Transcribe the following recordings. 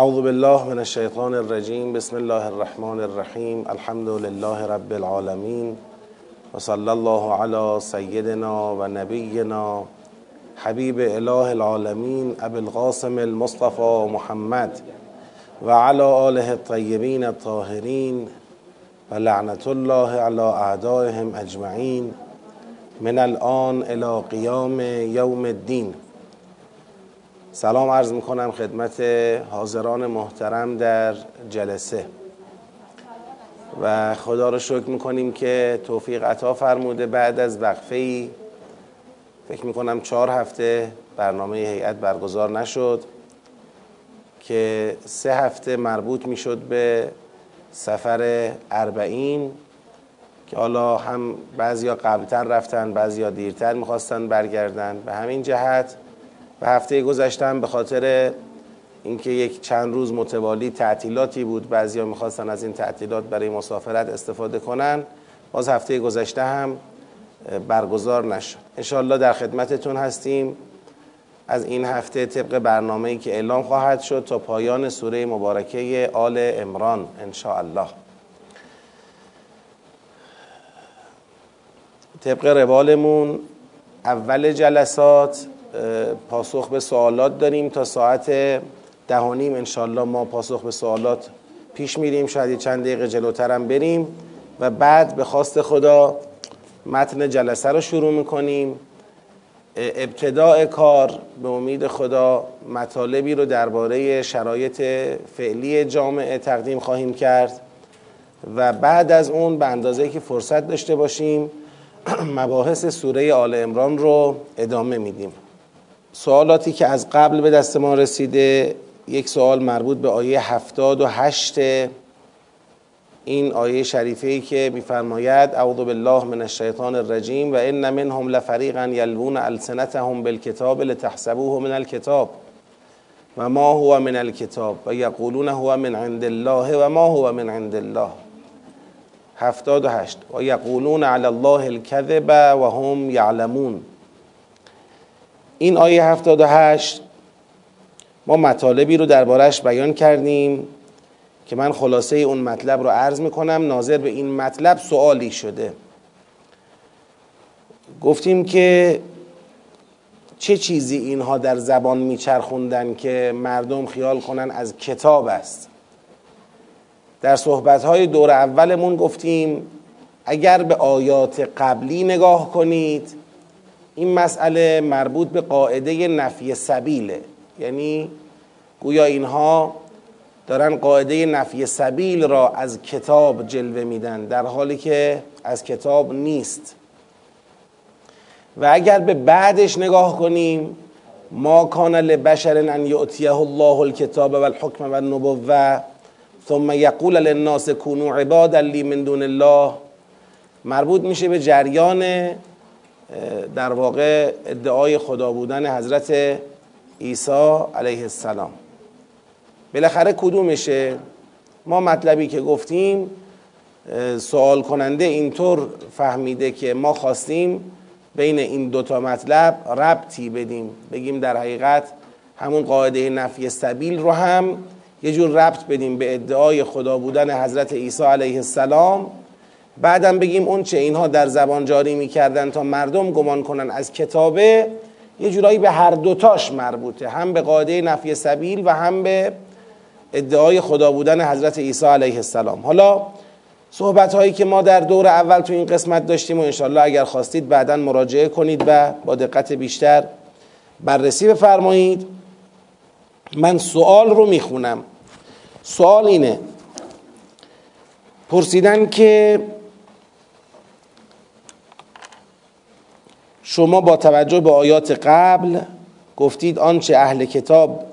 اعوذ بالله من الشیطان الرجیم بسم الله الرحمن الرحیم الحمد لله رب العالمین و صلی الله علی سیدنا و نبینا حبیب اله العالمین ابو القاسم المصطفى محمد و علی آله الطیبین الطاهرین و لعنت الله علی اعدائهم اجمعین من الان الى قیام یوم الدین سلام عرض می کنم خدمت حاضران محترم در جلسه. و خدا رو شکر می کنیم که توفیق عطا فرموده بعد از وقفه ای فکر می کنم چهار هفته برنامه هیئت برگزار نشد که سه هفته مربوط می شد به سفر اربعین که حالا هم بعضیا قبلتر رفتن بعضیا دیرتر می‌خواستن برگردن. به همین جهت و هفته گذشته هم به خاطر اینکه یک چند روز متوالی تعطیلاتی بود بعضیا می‌خواستن از این تعطیلات برای مسافرت استفاده کنن. باز هفته گذشته هم برگزار نشد. انشاءالله در خدمتتون هستیم. از این هفته طبق برنامه‌ای که اعلام خواهد شد تا پایان سوره مبارکه آل عمران انشاءالله. طبق روالمون اول جلسات پاسخ به سوالات داریم تا ساعت ده و نیم انشالله ما پاسخ به سوالات پیش میریم. شاید چند دقیقه جلوترم بریم. و بعد به خواست خدا متن جلسه رو شروع می‌کنیم. ابتداع کار به امید خدا مطالبی رو درباره شرایط فعلی جامعه تقدیم خواهیم کرد. و بعد از اون به اندازه که فرصت داشته باشیم مباحث سوره آل امران رو ادامه میدیم. سوالاتی که از قبل به دست ما رسیده یک سوال مربوط به آیه هفتاد و هشت. این آیه شریفه ای که میفرماید اعوذ بالله من الشیطان الرجیم و ان منهم لفریقا یلوون السنتهم بالکتاب لتحسبوه من الکتاب و ما هو من الکتاب و یقولون هو من عند الله و ما هو من عند الله. هفتاد و هشت. و یقولون علی الله الكذب و هم یعلمون. این آیه هفتاد و هشت ما مطالبی رو دربارش بیان کردیم که من خلاصه اون مطلب رو عرض می‌کنم. ناظر به این مطلب سوالی شده. گفتیم که چه چیزی اینها در زبان میچرخوندن که مردم خیال کنن از کتاب است؟ در صحبتهای دور اولمون گفتیم اگر به آیات قبلی نگاه کنید این مسئله مربوط به قاعده نفی سبیله. یعنی گویا اینها دارن قاعده نفی سبیل را از کتاب جلوه میدن در حالی که از کتاب نیست. و اگر به بعدش نگاه کنیم ما کان لبشر ان یؤتیه الله الکتاب و الحکم و النبوه ثم یقول للناس کونوا عبادا لی من دون الله. مربوط میشه به جریان در واقع ادعای خدا بودن حضرت عیسی علیه السلام. بالاخره کدومشه؟ ما مطلبی که گفتیم سوال کننده اینطور فهمیده که ما خواستیم بین این دوتا مطلب ربطی بدیم. بگیم در حقیقت همون قاعده نفی سبیل رو هم یه جور ربط بدیم به ادعای خدا بودن حضرت عیسی علیه السلام بعدم بگیم اون چه اینها در زبان جاری می‌کردن تا مردم گمان کنن از کتابه یه جورایی به هر دوتاش مربوطه هم به قاعده نفی سبیل و هم به ادعای خدا بودن حضرت عیسی علیه السلام. حالا صحبت هایی که ما در دور اول تو این قسمت داشتیم و انشالله اگر خواستید بعدا مراجعه کنید و با دقت بیشتر بررسی بفرمایید. من سوال رو می‌خونم. سوال اینه. پرسیدن که شما با توجه به آیات قبل گفتید آنچه اهل کتاب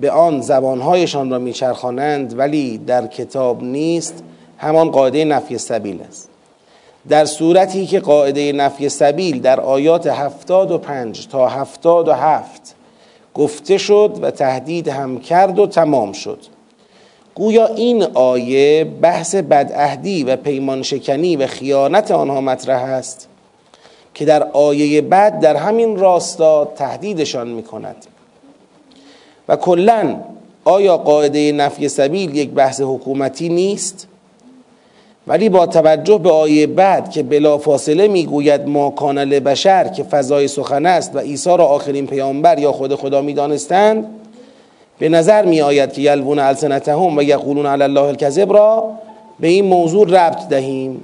به آن زبانهایشان را میچرخانند ولی در کتاب نیست همان قاعده نفی سبیل است. در صورتی که قاعده نفی سبیل در آیات هفتاد و پنج تا هفتاد و هفت گفته شد و تهدید هم کرد و تمام شد. گویا این آیه بحث بدعهدی و پیمان شکنی و خیانت آنها مطرح است. که در آیه بعد در همین راستا تهدیدشان می کند و کلا آیا قاعده نفی سبیل یک بحث حکومتی نیست؟ ولی با توجه به آیه بعد که بلا فاصله می‌گوید ما کان بشر که فضای سخن است و عیسی را آخرین پیامبر یا خود خدا می‌دانستند به نظر می آید که یلوون السنتهم و یقولون علی الله الکذب را به این موضوع ربط دهیم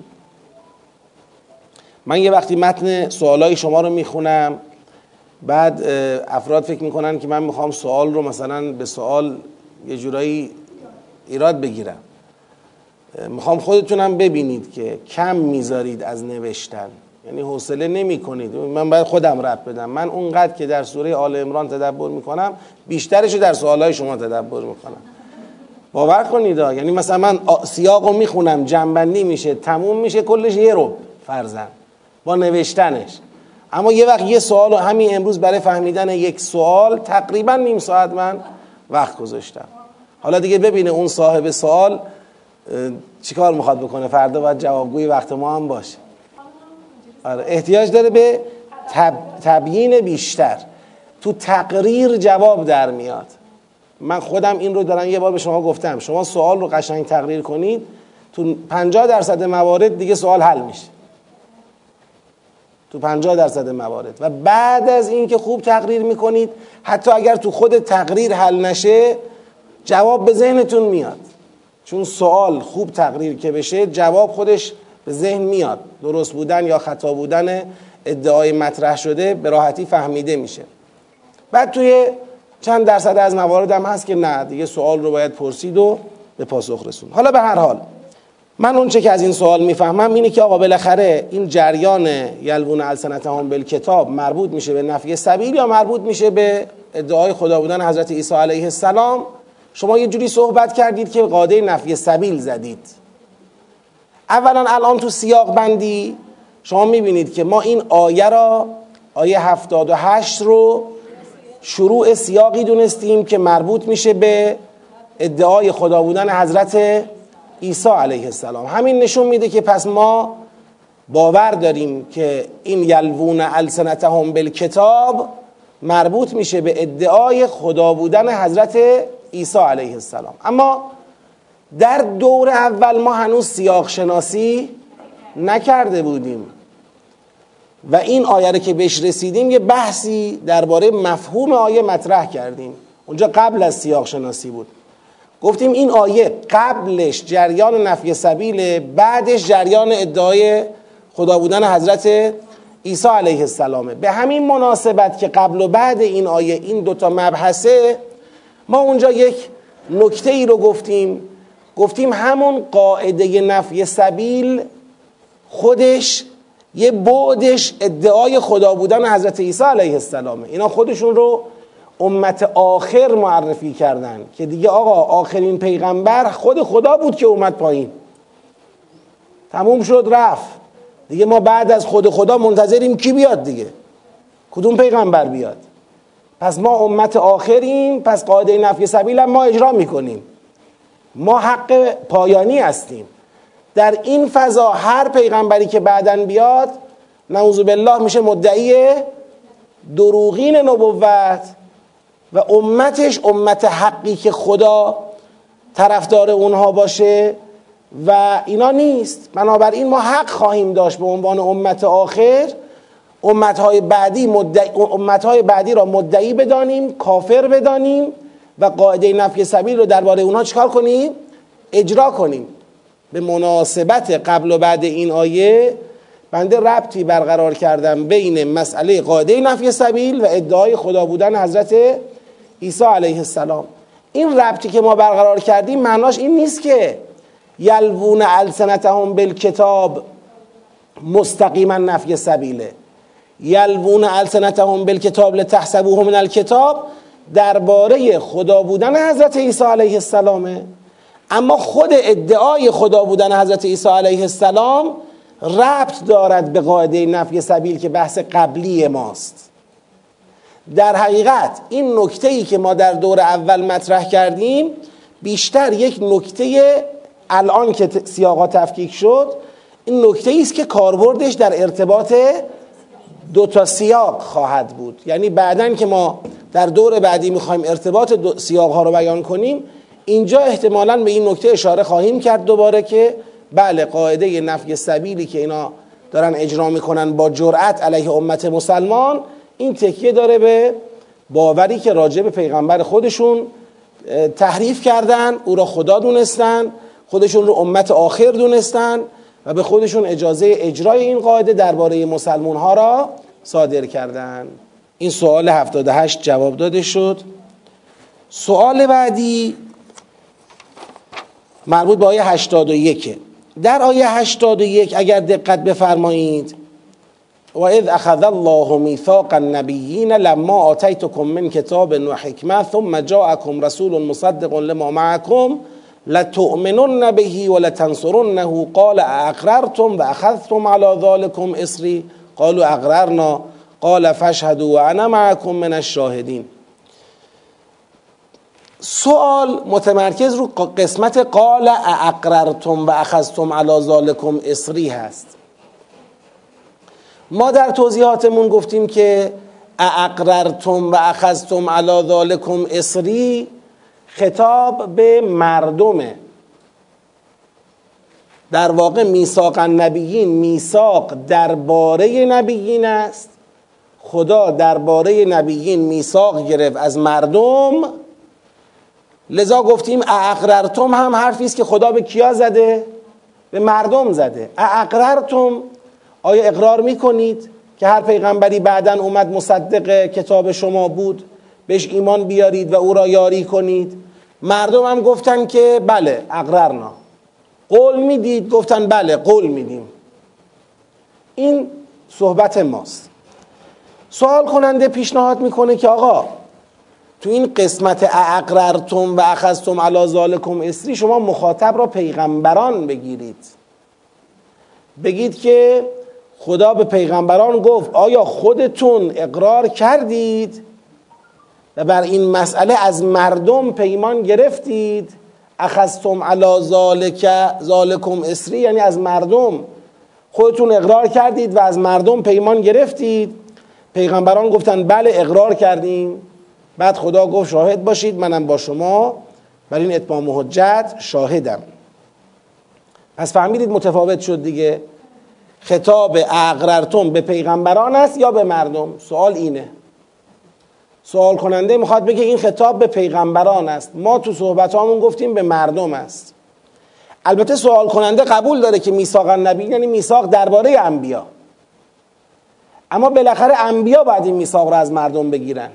من یه وقتی متن سوالای شما رو می‌خونم بعد افراد فکر می‌کنن که من می‌خوام سوال رو مثلا به سوال یه جورایی ایراد بگیرم. می‌خوام خودتونم ببینید که کم می‌ذارید از نوشتن. یعنی حوصله نمی کنید من باید خودم رد بدم. من اونقدر که در سوره آل امران تدبر می‌کنم بیشترش در سوالهای شما تدبر می‌کنم. باور کنید یعنی مثلا من سیاق رو می‌خونم جنبندی میشه تموم میشه کلش یه رو فرزن با نوشتنش. اما یه وقت یه سوال و همین امروز برای فهمیدن یک سوال تقریبا نیم ساعت من وقت گذاشتم. حالا دیگه ببینه اون صاحب سوال چیکار می‌خواد بکنه؟ فردا باید جوابگوی وقت ما هم باشه. آره احتیاج داره به تب... تبیین بیشتر. تو تقریر جواب در میاد. من خودم این رو دارم یه بار به شما گفتم. شما سوال رو قشنگ تقریر کنید تو 50 درصد موارد دیگه سوال حل میشه. تو 50 درصد موارد. و بعد از اینکه خوب تقریر می‌کنید حتی اگر تو خود تقریر حل نشه جواب به ذهنتون میاد. چون سوال خوب تقریر که بشه جواب خودش به ذهن میاد. درست بودن یا خطا بودن ادعای مطرح شده به راحتی فهمیده میشه. بعد توی چند درصد از موارد هم هست که نه دیگه سوال رو باید پرسید و به پاسخ رسون. حالا به هر حال من اونچه که از این سوال می‌فهمم اینه که آقا بالاخره این جریان یلوون السنتهم بالکتاب مربوط میشه به نفی سبیل یا مربوط میشه به ادعای خدا بودن حضرت عیسی علیه السلام؟ شما یه جوری صحبت کردید که قاعده نفی سبیل زدید. اولا الان تو سیاق بندی شما می‌بینید که ما این آیه را آیه 78 رو شروع سیاقی دونستیم که مربوط میشه به ادعای خدا بودن حضرت عیسی علیه السلام. همین نشون میده که پس ما باور داریم که این یلوون السنتهم بالکتاب مربوط میشه به ادعای خدا بودن حضرت عیسی علیه السلام. اما در دور اول ما هنوز سیاق شناسی نکرده بودیم. و این آیه رو که بهش رسیدیم یه بحثی درباره مفهوم آیه مطرح کردیم. اونجا قبل از سیاق شناسی بود. گفتیم این آیه قبلش جریان نفی سبیل بعدش جریان ادعای خدا بودن حضرت عیسی علیه السلامه به همین مناسبت که قبل و بعد این آیه این دوتا مبحثه ما اونجا یک نکته ای رو گفتیم. گفتیم همون قاعده نفی سبیل خودش یه بعدش ادعای خدا بودن حضرت عیسی علیه السلامه. اینا خودشون رو امت آخر معرفی کردن که دیگه آقا آخرین پیغمبر خود خدا بود که اومد پایین. تموم شد رفت. دیگه ما بعد از خود خدا منتظریم کی بیاد دیگه؟ کدوم پیغمبر بیاد؟ پس ما امت آخریم پس قاعده نفی سبیل ما اجرا می‌کنیم. ما حق پایانی هستیم. در این فضا هر پیغمبری که بعدا بیاد نعوذ بالله میشه مدعی دروغین نبوت. و امتش امت حقی که خدا طرفدار اونها باشه و اینا نیست بنابراین ما حق خواهیم داشت به عنوان امت آخر امتهای بعدی, مدعی امتهای بعدی را مدعی بدانیم کافر بدانیم و قاعده نفی سبیل رو درباره اونها چکار کنیم؟ اجرا کنیم به مناسبت قبل و بعد این آیه بنده ربطی برقرار کردم بین مسئله قاعده نفی سبیل و ادعای خدا بودن حضرت عیسی علیه السلام. این ربطی که ما برقرار کردیم معناش این نیست که یلوون السنتهم بالکتاب مستقیما نفی سبیله. یلوون السنتهم بالکتاب لتحسبوه من الکتاب درباره خدا بودن حضرت عیسی علیه السلامه. اما خود ادعای خدا بودن حضرت عیسی علیه السلام ربط دارد به قاعده نفی سبیل که بحث قبلی ماست. در حقیقت این نکته ای که ما در دور اول مطرح کردیم بیشتر یک نکته الان که سیاقا تفکیک شد این نکته است که کاربردش در ارتباط دو تا سیاق خواهد بود. یعنی بعدا که ما در دور بعدی می‌خوایم ارتباط سیاق ها رو بیان کنیم اینجا احتمالا به این نکته اشاره خواهیم کرد دوباره که بله قاعده نفی سبیلی که اینا دارن اجرا می‌کنن با جرأت علیه امت مسلمان این تکیه داره به باوری که راجع به پیغمبر خودشون تحریف کردن او را خدا دونستن خودشون رو امت آخر دونستن و به خودشون اجازه اجرای این قاعده درباره مسلمون ها را صادر کردن. این سوال 78 جواب داده شد. سوال بعدی مربوط به آیه 81 در آیه 81 اگر دقت بفرمایید و اذ اخذ الله میثاق النبیین لما آتیتکم من کتاب و حکمه ثم جاءکم رسول مصدق لما معکم لتؤمنن به ولتنصرنه قال اقررتم و اخذتم على ذلكم اصری قالوا اقررنا قال فاشهدوا و انا معكم من الشاهدین سوال متمرکز رو قسمت قال اقررتم و اخذتم على ذلكم اصری هست. ما در توضیحاتمون گفتیم که اقررتم و اخذتم علی ذالکم اصری خطاب به مردمه. در واقع میثاق نبیین میثاق درباره نبیین است. خدا درباره نبیین میثاق گرفت از مردم. لذا گفتیم اقررتم هم حرفی است که خدا به کیا زده؟ به مردم زده. اقررتم آیا اقرار می‌کنید که هر پیغمبری بعدا اومد مصدق کتاب شما بود بهش ایمان بیارید و او را یاری کنید؟ مردم هم گفتن که بله اقررنا. قول می‌دید گفتن بله قول میدیم. این صحبت ماست. سوال کننده پیشنهاد می‌کنه که آقا تو این قسمت اقررتم و اخذتم علی ذالکم اسری شما مخاطب را پیغمبران بگیرید. بگید که خدا به پیغمبران گفت آیا خودتون اقرار کردید و بر این مسئله از مردم پیمان گرفتید؟ اخذتم علا ذالک ذالکم اسری یعنی از مردم خودتون اقرار کردید و از مردم پیمان گرفتید؟ پیغمبران گفتن بله اقرار کردیم. بعد خدا گفت شاهد باشید منم با شما. بر این اتمام حجت شاهدم. پس فهمیدید متفاوت شد دیگه. خطاب اقررتم به پیغمبران است یا به مردم؟ سوال اینه. سوال کننده می‌خواد بگه این خطاب به پیغمبران است. ما تو صحبت همون گفتیم به مردم است. البته سوال کننده قبول داره که میثاق نبی یعنی میثاق درباره انبیا. اما بالاخره انبیا باید این میثاق رو از مردم بگیرن.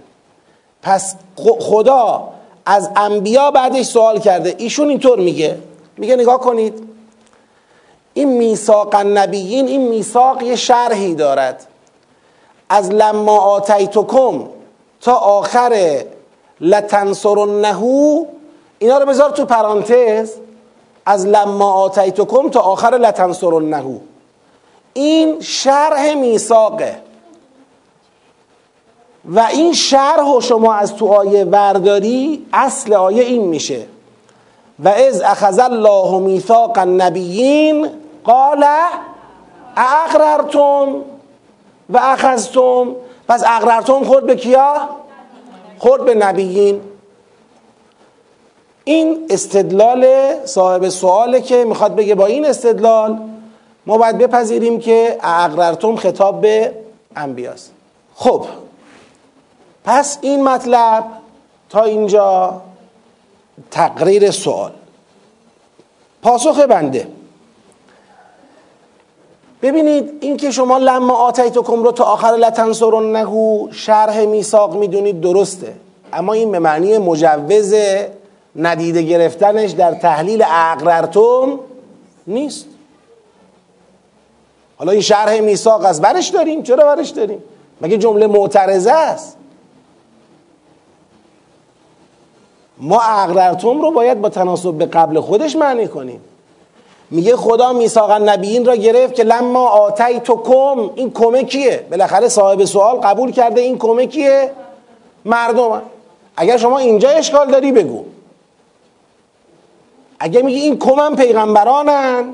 پس خدا از انبیا بعدش سوال کرده. ایشون اینطور میگه. میگه نگاه کنید. این میثاق النبیین این میثاق یه شرحی دارد. از لما آتیتکم تا آخر لتنصرنه اینا رو بذار تو پرانتز. از لما آتیتکم تا آخر لتنصرنه این شرح میثاقه. و این شرح و شما از تو آیه ورداری اصل آیه این میشه. و از اخذ الله میثاق النبیین قال اقررتم و اخذتم. پس اقررتم خورد به کیا؟ خورد به نبیین. این استدلال صاحب سواله که می‌خواد بگه با این استدلال ما باید بپذیریم که اقررتم خطاب به انبیاست. خب پس این مطلب تا اینجا تقریر سوال. پاسخ بنده. ببینید این که شما لما آتیتکم رو تا آخر لتنصرنه شرح میثاق می‌دونید درسته. اما این به معنی مجوز ندیده گرفتنش در تحلیل اقررتم نیست. حالا این شرح میثاق از برش داریم؟ چرا برش داریم؟ مگه جمله معترضه است؟ ما اقررتم رو باید با تناسب به قبل خودش معنی کنیم. میگه خدا میثاق نبیین را گرفت که لما آتی تو کم این کمه کیه؟ بالاخره صاحب سوال قبول کرده این کمه کیه؟ مردم. اگر شما اینجا اشکال داری بگو. اگه میگی این کمم پیغمبرانند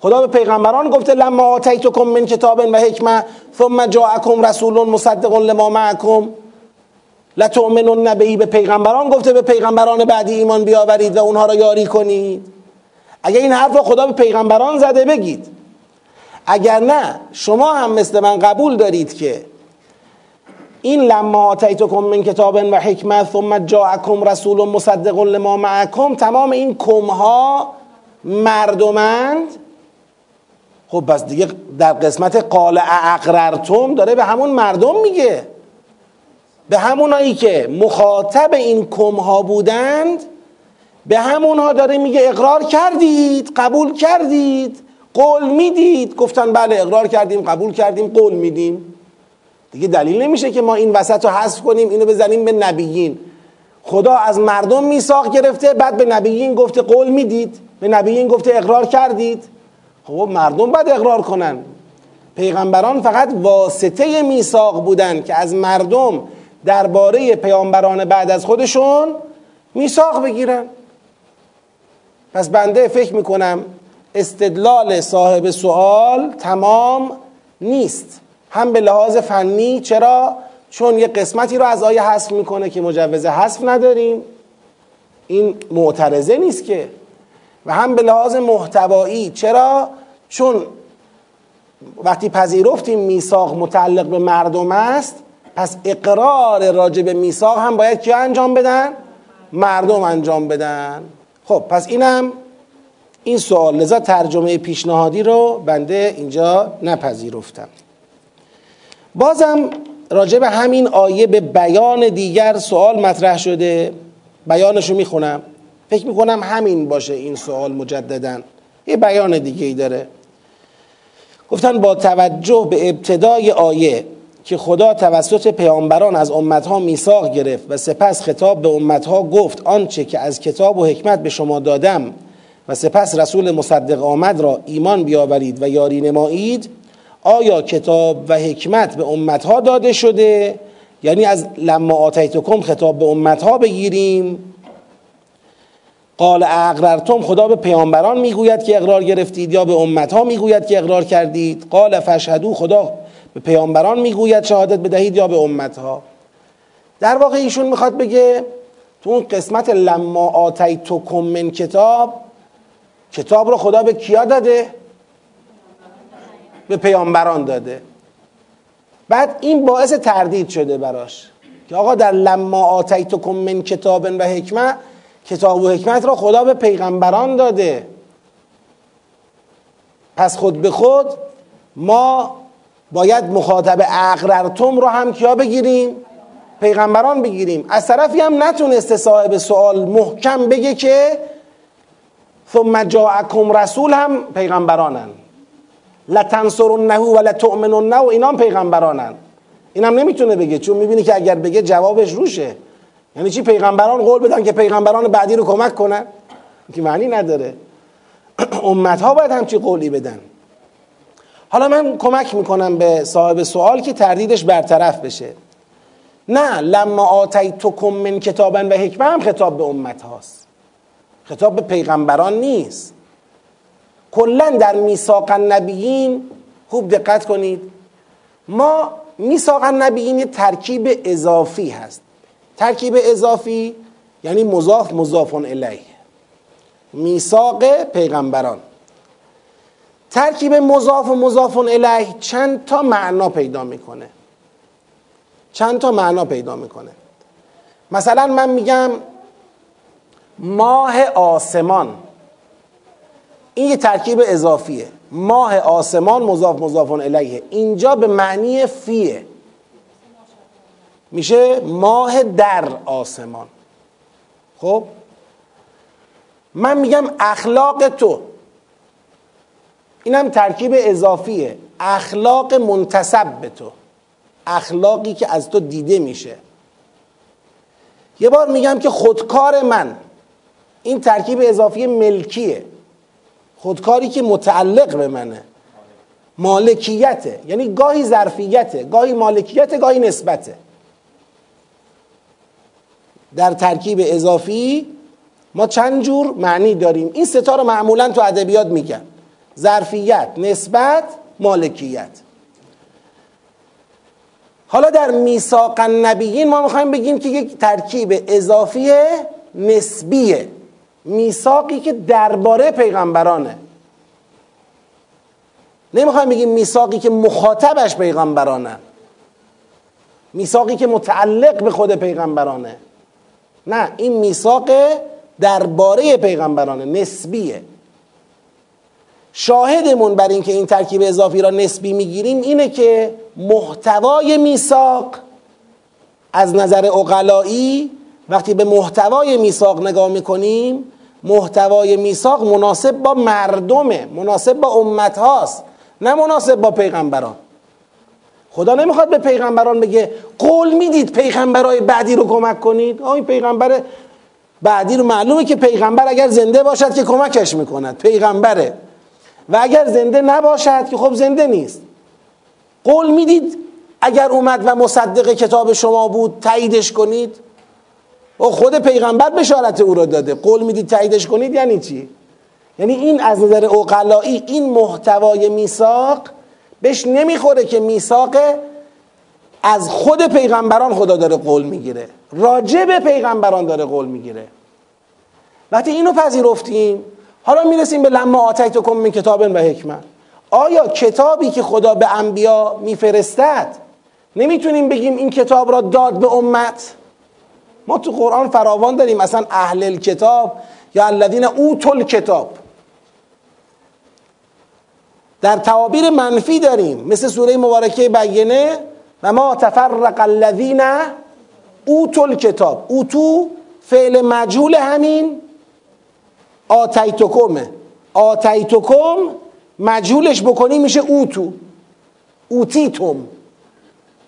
خدا به پیغمبران گفته لما آتیتکم من کتاب و حکمه ثم جاءکم رسول مصدق لما معکم. لتؤمنون به به پیغمبران گفته به پیغمبران بعدی ایمان بیاورید و اونها را یاری کنید. اگر این حرف خدا به پیغمبران زده بگید. اگر نه شما هم مثل من قبول دارید که این لما آتیتکم من کتاب و حکمت ثم جاءکم رسول مصدق لما معکم تمام این کمها مردمند. خب پس دیگه در قسمت قال اقررتم داره به همون مردم میگه. به همونایی که مخاطب این کمها بودند به همونها داره میگه اقرار کردید قبول کردید قول می‌دید. گفتن بله اقرار کردیم قبول کردیم قول میدیم. دیگه دلیل نمیشه که ما این وسط رو حذف کنیم اینو بزنیم به نبیین. خدا از مردم میثاق گرفته بعد به نبیین گفته قول می‌دید به نبیین گفته اقرار کردید. خب مردم باید اقرار کنن. پیغمبران فقط واسطه میثاق بودن که از مردم درباره پیامبران بعد از خودشون میثاق بگیرن. پس بنده فکر می‌کنم استدلال صاحب سوال تمام نیست. هم به لحاظ فنی چرا؟ چون یه قسمتی رو از آیه حذف می‌کنه که مجوز حذف نداریم. این معترضه نیست که. و هم به لحاظ محتوایی چرا؟ چون وقتی پذیرفتیم میثاق متعلق به مردم است پس اقرار راجع به میثاق هم باید کیا انجام بدن؟ مردم انجام بدن. خب پس اینم این سوال. لذا ترجمه پیشنهادی رو بنده اینجا نپذیرفتم. بازم راجع به همین آیه به بیان دیگر سوال مطرح شده. بیانشو می‌خونم. فکر می‌کنم همین باشه این سوال مجددا. یه بیان دیگه ای داره. گفتن با توجه به ابتدای آیه که خدا توسط پیامبران از امتها میثاق گرفت و سپس خطاب به امتها گفت آنچه که از کتاب و حکمت به شما دادم و سپس رسول مصدق آمد را ایمان بیاورید و یاری نمایید آیا کتاب و حکمت به امتها داده شده؟ یعنی از لما آتیتکم خطاب به امتها بگیریم؟ قال اقررتم خدا به پیامبران می‌گوید که اقرار گرفتید یا به امتها می‌گوید که اقرار کردید؟ قال فشهدو خدا به پیامبران می‌گوید شهادت بدهید یا به امتها؟ در واقع ایشون می‌خواد بگه تو اون قسمت لما آتیتکم من کتاب کتاب رو خدا به کیا داده؟ به پیامبران داده. بعد این باعث تردید شده براش که آقا در لما آتیتکم من کتاب و حکمت کتاب و حکمت را خدا به پیغمبران داده. پس خود به خود ما باید مخاطب اقررتم رو هم کیا بگیریم؟ پیغمبران بگیریم. از طرفی هم نتونسته صاحب سوال محکم بگه که ثم جاءکم رسول هم پیغمبرانن. لتنصرنه و لتؤمننه و اینام پیغمبرانن. اینم نمی‌تونه بگه چون می‌بینی که اگر بگه جوابش روشه. یعنی چی پیغمبران قول بدن که پیغمبران بعدی رو کمک کنن؟ که معنی نداره. امت ها باید همچی قولی بدن. حالا من کمک می‌کنم به صاحب سوال که تردیدش برطرف بشه. نه لما آتیتکم من کتابا و حکمه هم خطاب به امت هاست. خطاب به پیغمبران نیست. کلا در میثاق النبیین خوب دقت کنید ما میثاق النبیین یه ترکیب اضافی هست. ترکیب اضافی یعنی مضاف مضافون الیه. میثاق پیغمبران. ترکیب مضاف و مضافون الیه چند تا معنا پیدا می‌کنه؟ چند تا معنا پیدا می‌کنه؟ مثلا من میگم ماه آسمان. این یه ترکیب اضافیه. ماه آسمان مضاف مضافون الیه. اینجا به معنی فیه. میشه ماه در آسمان. خب؟ من میگم اخلاق تو. اینم ترکیب اضافیه. اخلاق منتصب به تو. اخلاقی که از تو دیده میشه. یه بار میگم که خودکار من. این ترکیب اضافی ملکیه. خودکاری که متعلق به منه. مالکیته. یعنی گاهی ظرفیته گاهی مالکیته گاهی نسبته. در ترکیب اضافی ما چند جور معنی داریم. این ستا رو معمولا تو ادبیات میگن. ظرفیت نسبت مالکیت. حالا در میثاق النبیین ما می‌خوایم بگیم که یک ترکیب اضافی نسبیه. میثاقی که درباره پیغمبرانه. نمی‌خوایم بگیم میثاقی که مخاطبش پیغمبرانه. میثاقی که متعلق به خود پیغمبرانه. نه این میثاق درباره پیغمبرانه نسبیه. شاهدمون بر اینکه این ترکیب اضافی را نسبی می‌گیریم اینه که محتوای میثاق از نظر اقلایی وقتی به محتوای میثاق نگاه می‌کنیم محتوای میثاق مناسب با مردمه مناسب با امت هاست نه مناسب با پیغمبران. خدا نمی‌خواد به پیغمبران بگه قول می‌دید پیغمبرای بعدی رو کمک کنید؟ آه این پیغمبر بعدی رو معلومه که پیغمبر اگر زنده باشد که کمکش می‌کند پیغمبره. و اگر زنده نباشد که خب زنده نیست. قول می‌دید اگر اومد و مصدق کتاب شما بود تاییدش کنید؟ و خود پیغمبر بشارت او را داده. قول می‌دید تاییدش کنید یعنی چی؟ یعنی این از نظر اوقلایی این محتوای میثاق بهش نمی‌خوره که میثاق از خود پیغمبران خدا داره قول می‌گیره. راجع به پیغمبران داره قول می‌گیره. وقتی اینو پذیرفتیم حالا می‌رسیم به لما آتیتکم من کتاب و حکمت. آیا کتابی که خدا به انبیا میفرستد نمی‌تونیم بگیم این کتاب را داد به امت؟ ما تو قرآن فراوان داریم مثلا اهل کتاب یا الذین اوتل کتاب در تعابیر منفی داریم. مثل سوره مبارکه بینه و ما تفرق الذین اوتل کتاب اوتو فعل مجهول همین. آتیتکمه آتیتکم مجهولش بکنی میشه اوتو. اوتیتم.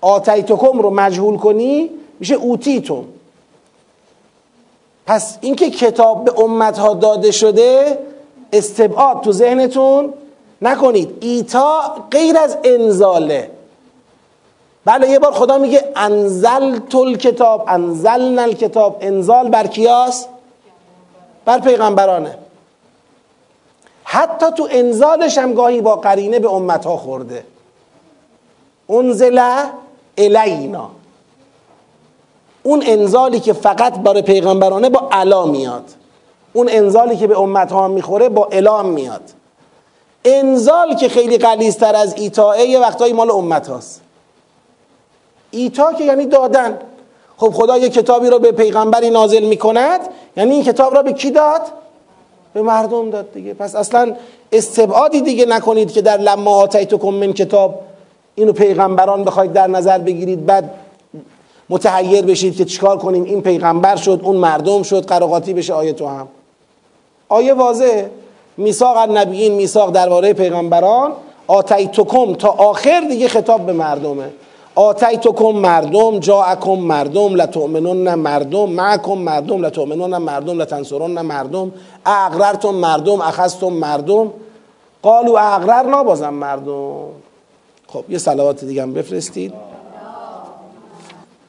آتیتکم رو مجهول کنی میشه اوتیتم. پس اینکه کتاب به امت ها داده شده استبعاد تو ذهنتون نکنید. ایتا غیر از انزاله. بله یه بار خدا میگه انزل تل کتاب انزلنا الکتاب. انزال بر کیاس بر پیغمبرانه. حتی تو انزالش هم گاهی با قرینه به امت ها خورده. انزل الینا. اون انزالی که فقط برای پیغمبرانه با علا میاد. اون انزالی که به امت ها می‌خوره با اعلام میاد. انزال که خیلی قلیزتر از ایتاه یه وقتایی مال امت هاست. ایتا که یعنی دادن. خب خدا یه کتابی رو به پیغمبری نازل می‌کند یعنی این کتاب را به کی داد؟ به مردم داد دیگه. پس اصلا استبعادی دیگه نکنید که در لما آتیتکم من کتاب اینو پیغمبران بخواید در نظر بگیرید. بعد متحیر بشید که چیکار کنیم؟ این پیغمبر شد اون مردم شد قراقاتی بشه آیه تو هم. آیه واضح میثاق النبیین میثاق درباره پیغمبران. آتیتکم تا آخر دیگه خطاب به مردمه. آتیتکم مردم جاءکم مردم لتؤمنون مردم معکم مردم لتؤمنون مردم لتنصرون مردم اقررتم مردم اخذتم مردم. قالو اقرر بازم مردم. خب یه صلوات دیگه هم بفرستید.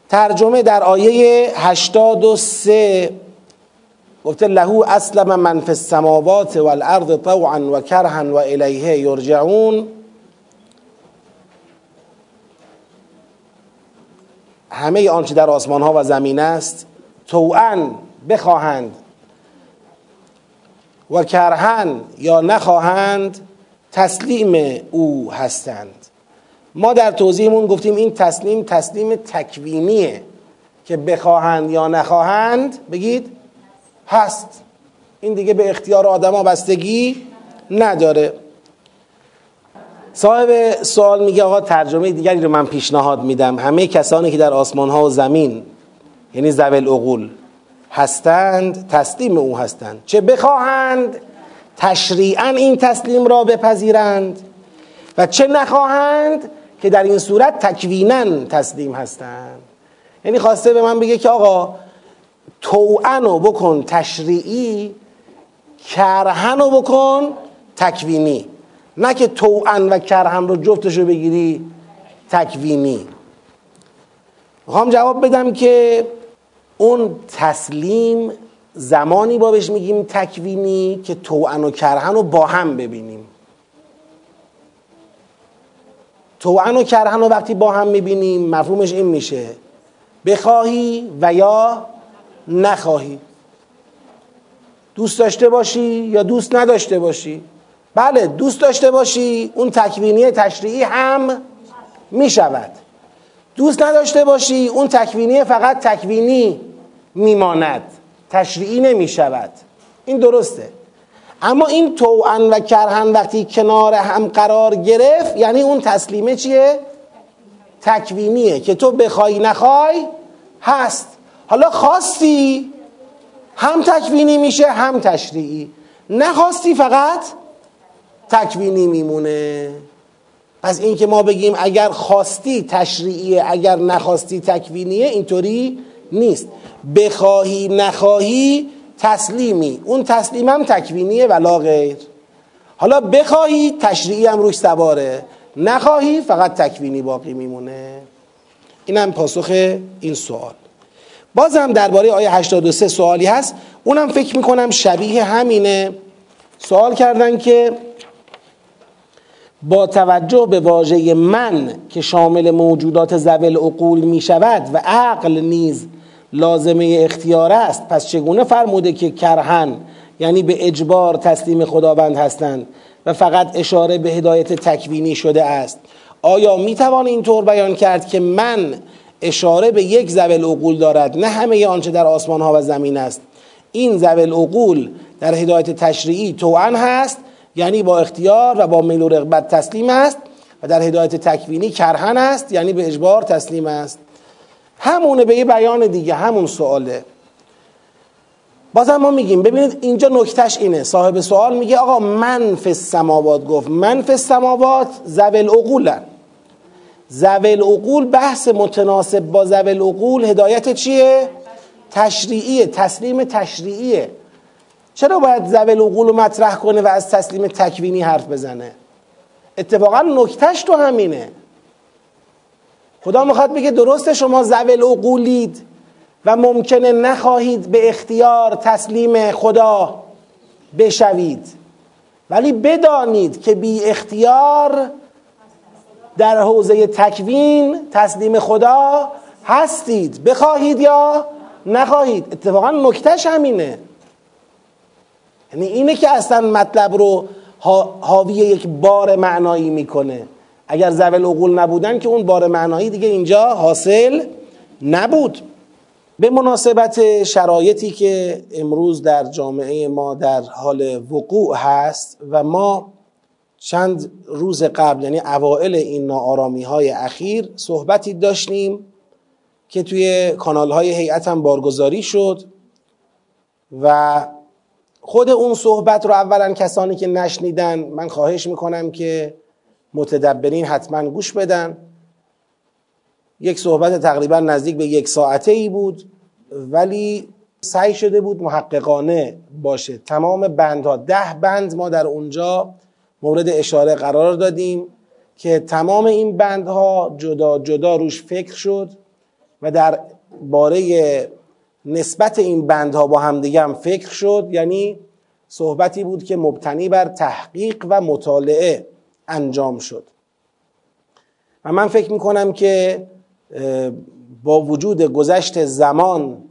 ترجمه در آیه 83 گفته لهو اسلم من فی السماوات والارض طوعا و کرها و الیه یرجعون. همه آنچه در آسمان ها و زمین است توعا بخواهند و کرهن یا نخواهند تسلیم او هستند. ما در توضیحمون گفتیم این تسلیم تسلیم تکوینیه که بخواهند یا نخواهند. بگید؟ هست. این دیگه به اختیار آدما بستگی نداره. صاحب سوال میگه آقا ترجمه دیگری رو من پیشنهاد میدم. همه کسانی که در آسمان ها و زمین یعنی زول اقول هستند تسلیم او هستند. چه بخواهند تشریعا این تسلیم را بپذیرند و چه نخواهند که در این صورت تکوینا تسلیم هستند. یعنی خواسته به من بگه که آقا توعنو بکن تشریعی کرهنو بکن تکوینی. نه که توعن و کرهن رو جفتشو بگیری تکوینی. می‌خوام جواب بدم که اون تسلیم زمانی با بهش میگیم تکوینی که توعن و کرهن رو با هم ببینیم. توعن و کرهن رو وقتی با هم می‌بینیم مفهومش این میشه. بخواهی و یا نخواهی. دوست داشته باشی یا دوست نداشته باشی؟ بله دوست داشته باشی اون تکوینی تشریعی هم می‌شود. دوست نداشته باشی اون تکوینی فقط تکوینی میماند. تشریعی نمی‌شود. این درسته. اما این توعن و کرهن وقتی کنار هم قرار گرفت یعنی اون تسلیمه چیه؟ تکوینیه که تو بخوای نخوای هست. حالا خواستی؟ هم تکوینی میشه هم تشریعی. نخواستی فقط تکوینی میمونه. پس این که ما بگیم اگر خواستی تشریعیه اگر نخواستی تکوینیه اینطوری نیست. بخواهی نخواهی تسلیمی. اون تسلیم هم تکوینیه ولا غیر. حالا بخواهی تشریعی هم روش سواره. نخواهی فقط تکوینی باقی میمونه. اینم پاسخ این سوال. بازم درباره آیه 83 سوالی هست. اونم فکر می‌کنم شبیه همینه. سوال کردن که با توجه به واژه من که شامل موجودات زول عقول می شود و عقل نیز لازمه اختیار است پس چگونه فرموده که کرهن یعنی به اجبار تسلیم خداوند هستند و فقط اشاره به هدایت تکوینی شده است؟ آیا می توان اینطور بیان کرد که من اشاره به یک زول عقول دارد. نه همه آنچه در آسمان ها و زمین است. این زول عقول در هدایت تشریعی توان هست یعنی با اختیار و با میل و رغبت تسلیم است و در هدایت تکوینی کرهن است یعنی به اجبار تسلیم است. همونه به یه بیان دیگه همون سواله. بازم ما میگیم ببینید اینجا نکتش اینه. صاحب سوال میگه آقا من فی السماوات گفت من فی السماوات زول عقولن. زول عقول بحث متناسب با زول عقول هدایت چیه؟ تشریعیه تسلیم تشریعیه. چرا باید زول عقول رو مطرح کنه و از تسلیم تکوینی حرف بزنه؟ اتفاقا نکتش تو همینه. خدا می‌خواد بگه درسته شما زول عقولید و ممکنه نخواهید به اختیار تسلیم خدا بشوید. ولی بدانید که بی اختیار در حوزه تکوین تسلیم خدا هستید. بخواهید یا نخواهید. اتفاقا نکتش همینه. یعنی اینه که اصلا مطلب رو حاوی یک بار معنایی می‌کنه. اگر زول عقول نبودن که اون بار معنایی دیگه اینجا حاصل نبود. به مناسبت شرایطی که امروز در جامعه ما در حال وقوع هست و ما چند روز قبل یعنی اوائل این ناآرامی های اخیر صحبتی داشتیم که توی کانال های هیئت بارگذاری شد و خود اون صحبت رو اولا کسانی که نشنیدن من خواهش می‌کنم که متدبرین حتما گوش بدن. یک صحبت تقریبا نزدیک به یک ساعته ای بود ولی سعی شده بود محققانه باشه. تمام بندها ده بند ما در اونجا مورد اشاره قرار دادیم که تمام این بندها جدا جدا روش فکر شد و در باره نسبت این بندها با همدیگه هم فکر شد. یعنی صحبتی بود که مبتنی بر تحقیق و مطالعه انجام شد. و من فکر می‌کنم که با وجود گذشت زمان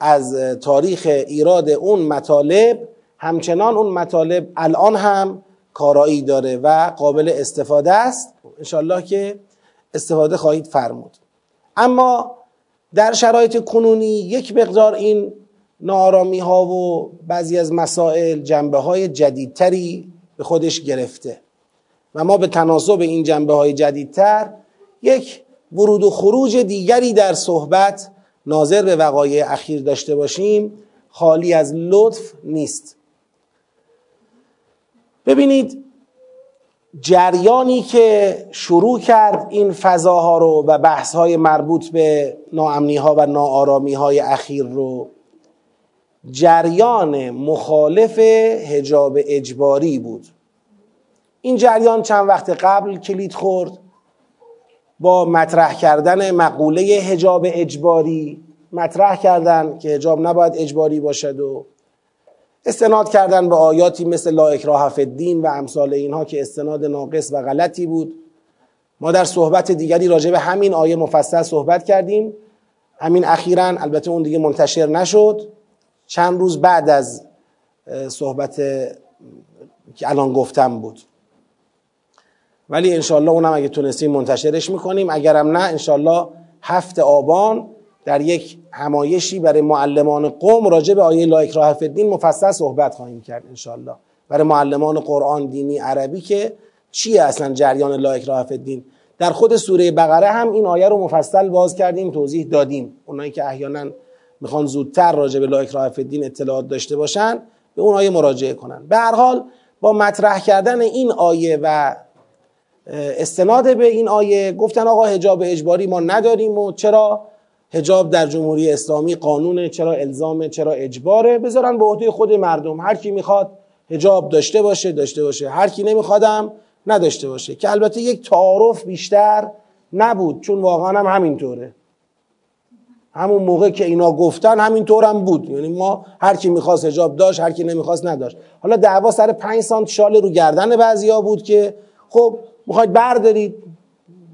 از تاریخ ایراد اون مطالب همچنان اون مطالب الان هم کارایی داره و قابل استفاده است انشالله که استفاده خواهید فرمود. اما در شرایط کنونی یک مقدار این نارامی ها و بعضی از مسائل جنبه های جدیدتری به خودش گرفته و ما به تناسب این جنبه های جدیدتر یک ورود و خروج دیگری در صحبت ناظر به وقایع اخیر داشته باشیم. خالی از لطف نیست. ببینید جریانی که شروع کرد این فضاها رو و بحثهای مربوط به ناامنی ها و ناآرامی های اخیر رو جریان مخالف هجاب اجباری بود. این جریان چند وقت قبل کلید خورد با مطرح کردن مقوله هجاب اجباری. مطرح کردن که هجاب نباید اجباری باشد و استناد کردن به آیاتی مثل لا اکراه الدین و امثال اینها که استناد ناقص و غلطی بود. ما در صحبت دیگری راجع به همین آیه مفصل صحبت کردیم. همین اخیرا البته اون دیگه منتشر نشد. چند روز بعد از صحبت که الان گفتم بود. ولی انشالله اونم اگه تونستیم منتشرش می‌کنیم. اگرم نه انشالله هفت آبان در یک همایشی برای معلمان قوم راجع به آیه لا اکراه الدین مفصل صحبت خواهیم کرد انشالله برای معلمان قرآن دینی عربی که چیه اصلا جریان لا اکراه الدین؟ در خود سوره بقره هم این آیه رو مفصل باز کردیم توضیح دادیم. اونایی که احیانا می‌خوان زودتر راجع به لا اکراه الدین اطلاعات داشته باشن به اون آیه مراجعه کنن. به هر حال با مطرح کردن این آیه و استناد به این آیه گفتن آقا حجاب اجباری ما نداریم و چرا؟ حجاب در جمهوری اسلامی قانونه چرا الزامه چرا اجباره. بذارن به عهده خود مردم. هر کی می‌خواد حجاب داشته باشه داشته باشه. هر کی نمیخوادم نداشته باشه. که البته یک تعارف بیشتر نبود چون واقعا هم همینطوره. همون موقع که اینا گفتن همینطور هم بود. یعنی ما هر کی می‌خواست حجاب داشت هر کی نمی‌خواست نداشت. حالا دعوا سر 5 سانت شال رو گردن بعضیا بود که خب می‌خواید بردارید.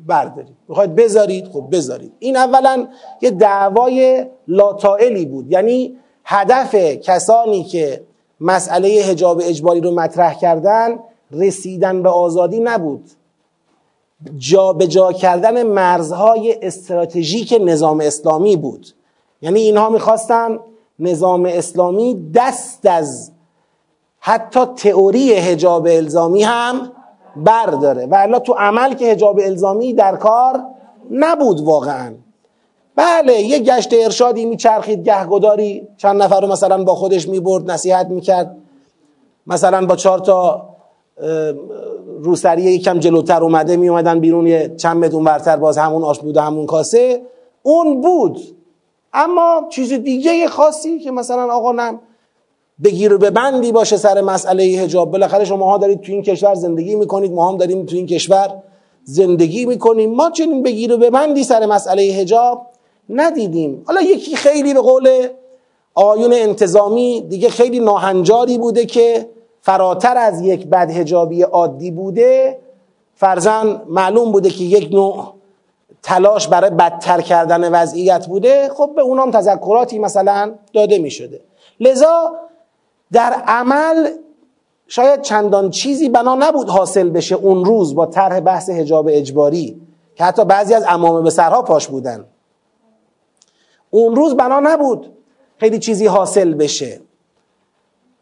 بردارید. می‌خواید بذارید؟ خب بذارید. این اولا یه دعوای لاتائلی بود. یعنی هدف کسانی که مسئله حجاب اجباری رو مطرح کردن رسیدن به آزادی نبود. جا به جا کردن مرزهای استراتژیک نظام اسلامی بود. یعنی اینها می‌خواستن نظام اسلامی دست از حتی تئوری حجاب الزامی هم برداره. و تو عمل که حجاب الزامی در کار نبود واقعا. بله یه گشت ارشادی میچرخید گهگداری. چند نفر رو مثلا با خودش می‌برد نصیحت می‌کرد. مثلا با چهار تا روسری یکم جلوتر اومده میومدن بیرون یه چند متر ورتر باز همون آش بود همون کاسه. اون بود. اما چیز دیگه خاصی که مثلا آقا نم بگیر و ببندی باشه سر مسئله حجاب. بالاخره شما ها دارید تو این کشور زندگی می‌کنید ما هم داریم تو این کشور زندگی می‌کنیم. ما چنین بگیر و ببندی سر مسئله حجاب ندیدیم. حالا یکی خیلی به قول آیون انتظامی دیگه خیلی ناهنجاری بوده که فراتر از یک بدهجابی عادی بوده فرزن معلوم بوده که یک نوع تلاش برای بدتر کردن وضعیت بوده. خب به اونام تذکراتی مثلا داده می شده لذا در عمل شاید چندان چیزی بنا نبود حاصل بشه اون روز با طرح بحث حجاب اجباری که حتی بعضی از امامه به سرها پاش بودن. اون روز بنا نبود خیلی چیزی حاصل بشه.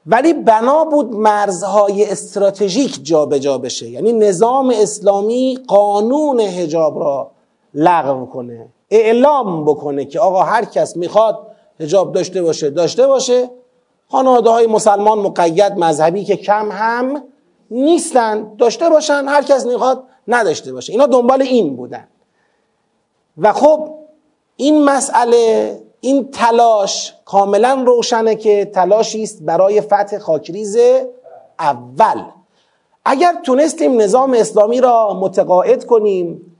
ولی بنا بود مرزهای استراتژیک جابجا جا بشه. یعنی نظام اسلامی قانون حجاب را لغو کنه اعلام بکنه که آقا هر کس می‌خواد حجاب داشته باشه داشته باشه. خانواده های مسلمان مقید مذهبی که کم هم نیستن داشته باشن هر کس می‌خواد نداشته باشه. اینا دنبال این بودن. و خب این مسئله این تلاش کاملا روشنه که تلاشی است برای فتح خاکریز اول. اگر تونستیم نظام اسلامی را متقاعد کنیم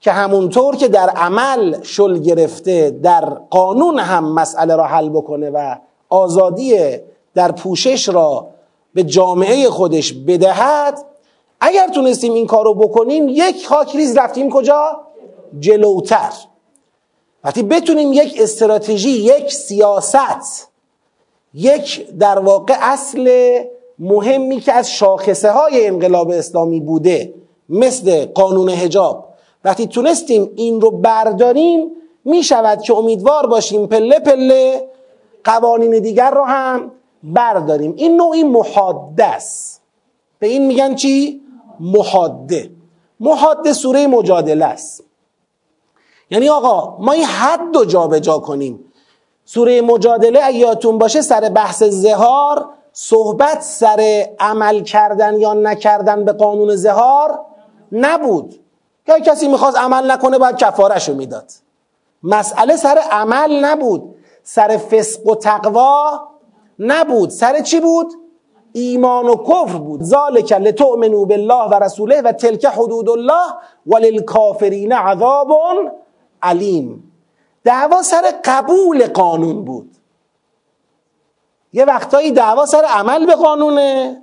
که همونطور که در عمل شل گرفته در قانون هم مسئله را حل بکنه و آزادی در پوشش را به جامعه خودش بدهد اگر تونستیم این کار رو بکنیم یک خاکریز رفتیم کجا؟ جلوتر وقتی بتونیم یک استراتژی یک سیاست یک در واقع اصل مهمی که از شاخصه های انقلاب اسلامی بوده مثل قانون حجاب وقتی تونستیم این رو برداریم می شود که امیدوار باشیم پله پله قوانین دیگر رو هم برداریم. این نوعی محاده است به این میگن چی؟ محاده محاده سوره مجادله است. یعنی آقا ما این حد رو جابجا کنیم. سوره مجادله ایاتون باشه سر بحث زهار صحبت سر عمل کردن یا نکردن به قانون زهار نبود. که کسی می‌خواست عمل نکنه باید کفارش رو می‌داد. مسئله سر عمل نبود. سر فسق و تقوا نبود. سر چی بود؟ ایمان و کفر بود. ذالک لتؤمنوا بالله و رسوله و تلک حدود الله وللکافرین عذاب علیم. دعوا سر قبول قانون بود. یه وقتایی دعوا سر عمل به قانونه.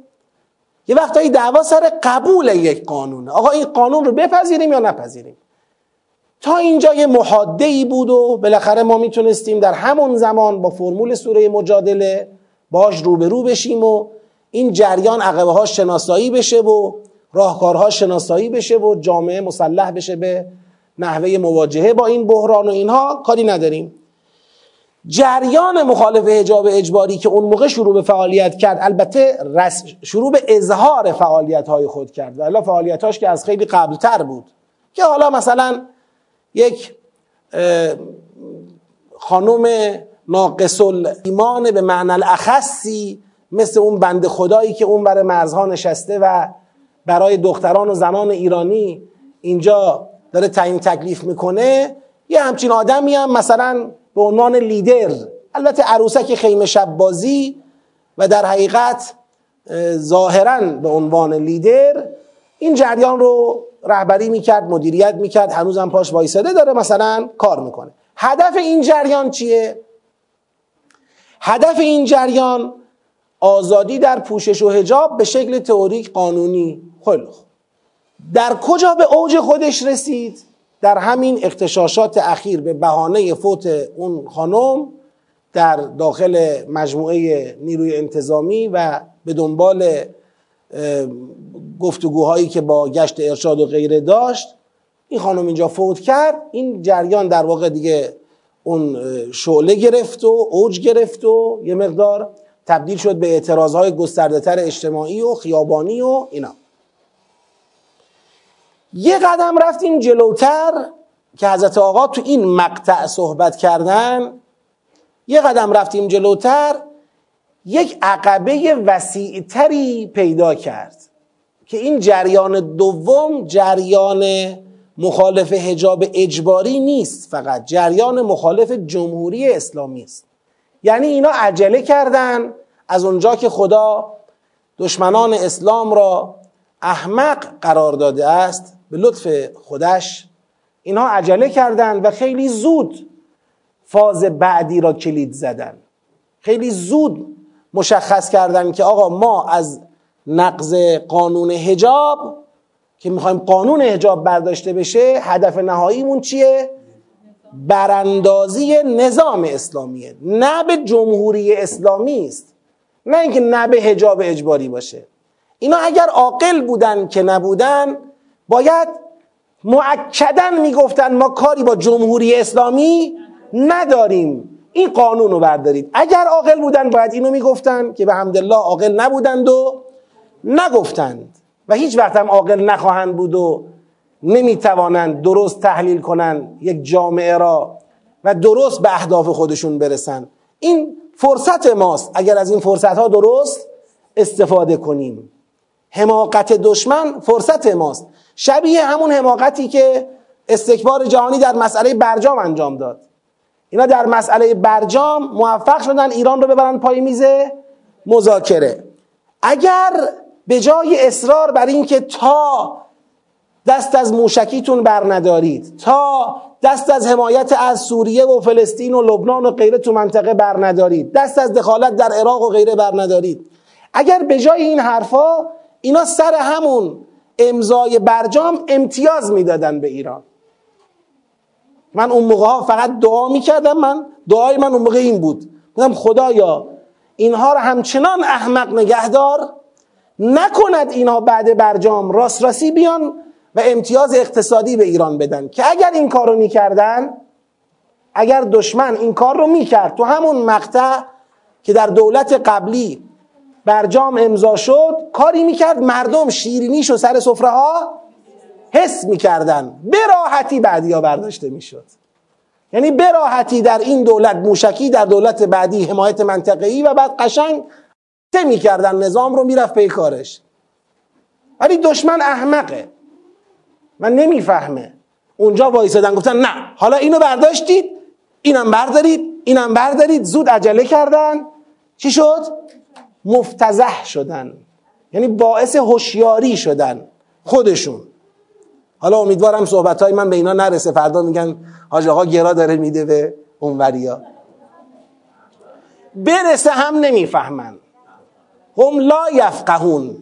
یه وقتایی دعوا سر قبول یک قانونه. آقا این قانون رو بپذیریم یا نپذیریم؟ تا اینجا یه محاده ای بود و بالاخره ما می‌تونستیم در همون زمان با فرمول سوره مجادله باش روبرو بشیم و این جریان عقبه ها شناسایی بشه و راهکارها شناسایی بشه و جامعه مسلح بشه به نحوه مواجهه با این بحران و اینها کاری نداریم. جریان مخالف حجاب اجباری که اون موقع شروع به فعالیت کرد البته شروع به اظهار فعالیت های خود کرد. و فعالیت هاش که از خیلی قبلتر بود. که حالا مثلا یک خانم ناقص ایمان به معنی الاخصی مثل اون بند خدایی که اون برای مرزها نشسته و برای دختران و زنان ایرانی اینجا داره تعیین تکلیف می‌کنه. یه همچین آدمی هم مثلا به عنوان لیدر البته عروسک خیمه شب بازی و در حقیقت ظاهرا به عنوان لیدر این جریان رو رهبری می‌کرد مدیریت می‌کرد هنوزم پاش وایساده داره مثلا کار می‌کنه. هدف این جریان چیه؟ هدف این جریان آزادی در پوشش و هجاب به شکل تئوریک قانونی. خیلی در کجا به اوج خودش رسید؟ در همین اختشاشات اخیر به بهانه فوت اون خانم در داخل مجموعه نیروی انتظامی و به دنبال گفتگوهایی که با گشت ارشاد و غیره داشت این خانم اینجا فوت کرد. این جریان در واقع دیگه اون شعله گرفت و اوج گرفت و یه مقدار تبدیل شد به اعتراضهای گسترده تر اجتماعی و خیابانی و اینا. یه قدم رفتیم جلوتر که حضرت آقا تو این مقطع صحبت کردن یه قدم رفتیم جلوتر یک عقبه وسیعتری پیدا کرد که این جریان دوم جریان مخالف حجاب اجباری نیست فقط جریان مخالف جمهوری اسلامی است. یعنی اینا عجله کردن از اونجا که خدا دشمنان اسلام را احمق قرار داده است به لطف خودش. اینها عجله کردند و خیلی زود فاز بعدی را کلید زدن. خیلی زود مشخص کردن که آقا ما از نقض قانون هجاب که می‌خوایم قانون هجاب برداشته بشه هدف نهاییمون چیه؟ براندازی نظام اسلامیه. نه به جمهوری اسلامی است. نه اینکه نه به هجاب اجباری باشه. اینا اگر عاقل بودن که نبودن باید معکدا می‌گفتن ما کاری با جمهوری اسلامی نداریم. این قانون رو بردارید. اگر عاقل بودن باید اینو می‌گفتن که به حمدالله عاقل نبودند و نگفتند. و هیچ وقت هم عاقل نخواهند بود و نمی‌توانند درست تحلیل کنند یک جامعه را و درست به اهداف خودشون برسن. این فرصت ماست. اگر از این فرصت ها درست استفاده کنیم. حماقت دشمن فرصت ماست. شبیه همون حماقتی که استکبار جهانی در مسئله برجام انجام داد. اینا در مسئله برجام موفق شدن ایران رو ببرن پای میز مذاکره. اگر به جای اصرار بر اینکه تا دست از موشکیتون بر ندارید تا دست از حمایت از سوریه و فلسطین و لبنان و غیره تو منطقه بر ندارید دست از دخالت در عراق و غیره بر ندارید. اگر به جای این حرفا اینا سر همون امضای برجام امتیاز می‌دادن به ایران. من اون موقع ها فقط دعا می‌کردم من دعای من اون موقع این بود. بودم خدایا اینها رو همچنان احمق نگهدار نکند اینها بعد برجام راست راستی بیان و امتیاز اقتصادی به ایران بدن. که اگر این کار رو می‌کردن اگر دشمن این کار رو می‌کرد تو همون مقطع که در دولت قبلی برجام امضا شد کاری می‌کرد مردم شیرینیش و سر سفره ها حس می‌کردن. به راحتی بعدیا برداشته می‌شد. یعنی به راحتی در این دولت موشکی در دولت بعدی حمایت منطقه‌ای و بعد قشنگ ته می‌کردن. نظام رو می‌رفت پی کارش. ولی دشمن احمقه. من نمی‌فهمه. اونجا وایسادن گفتن نه حالا اینو برداشتید. اینم بردارید. اینم بردارید. زود عجله کردن. چی شد؟ مفتزه شدن. یعنی باعث هوشیاری شدن خودشون. حالا امیدوارم صحبت های من به اینا نرسه. فردا میگن حاج آقا گرا داره میده به اونوریا. برسه هم نمی‌فهمن. هم لا یفقهون.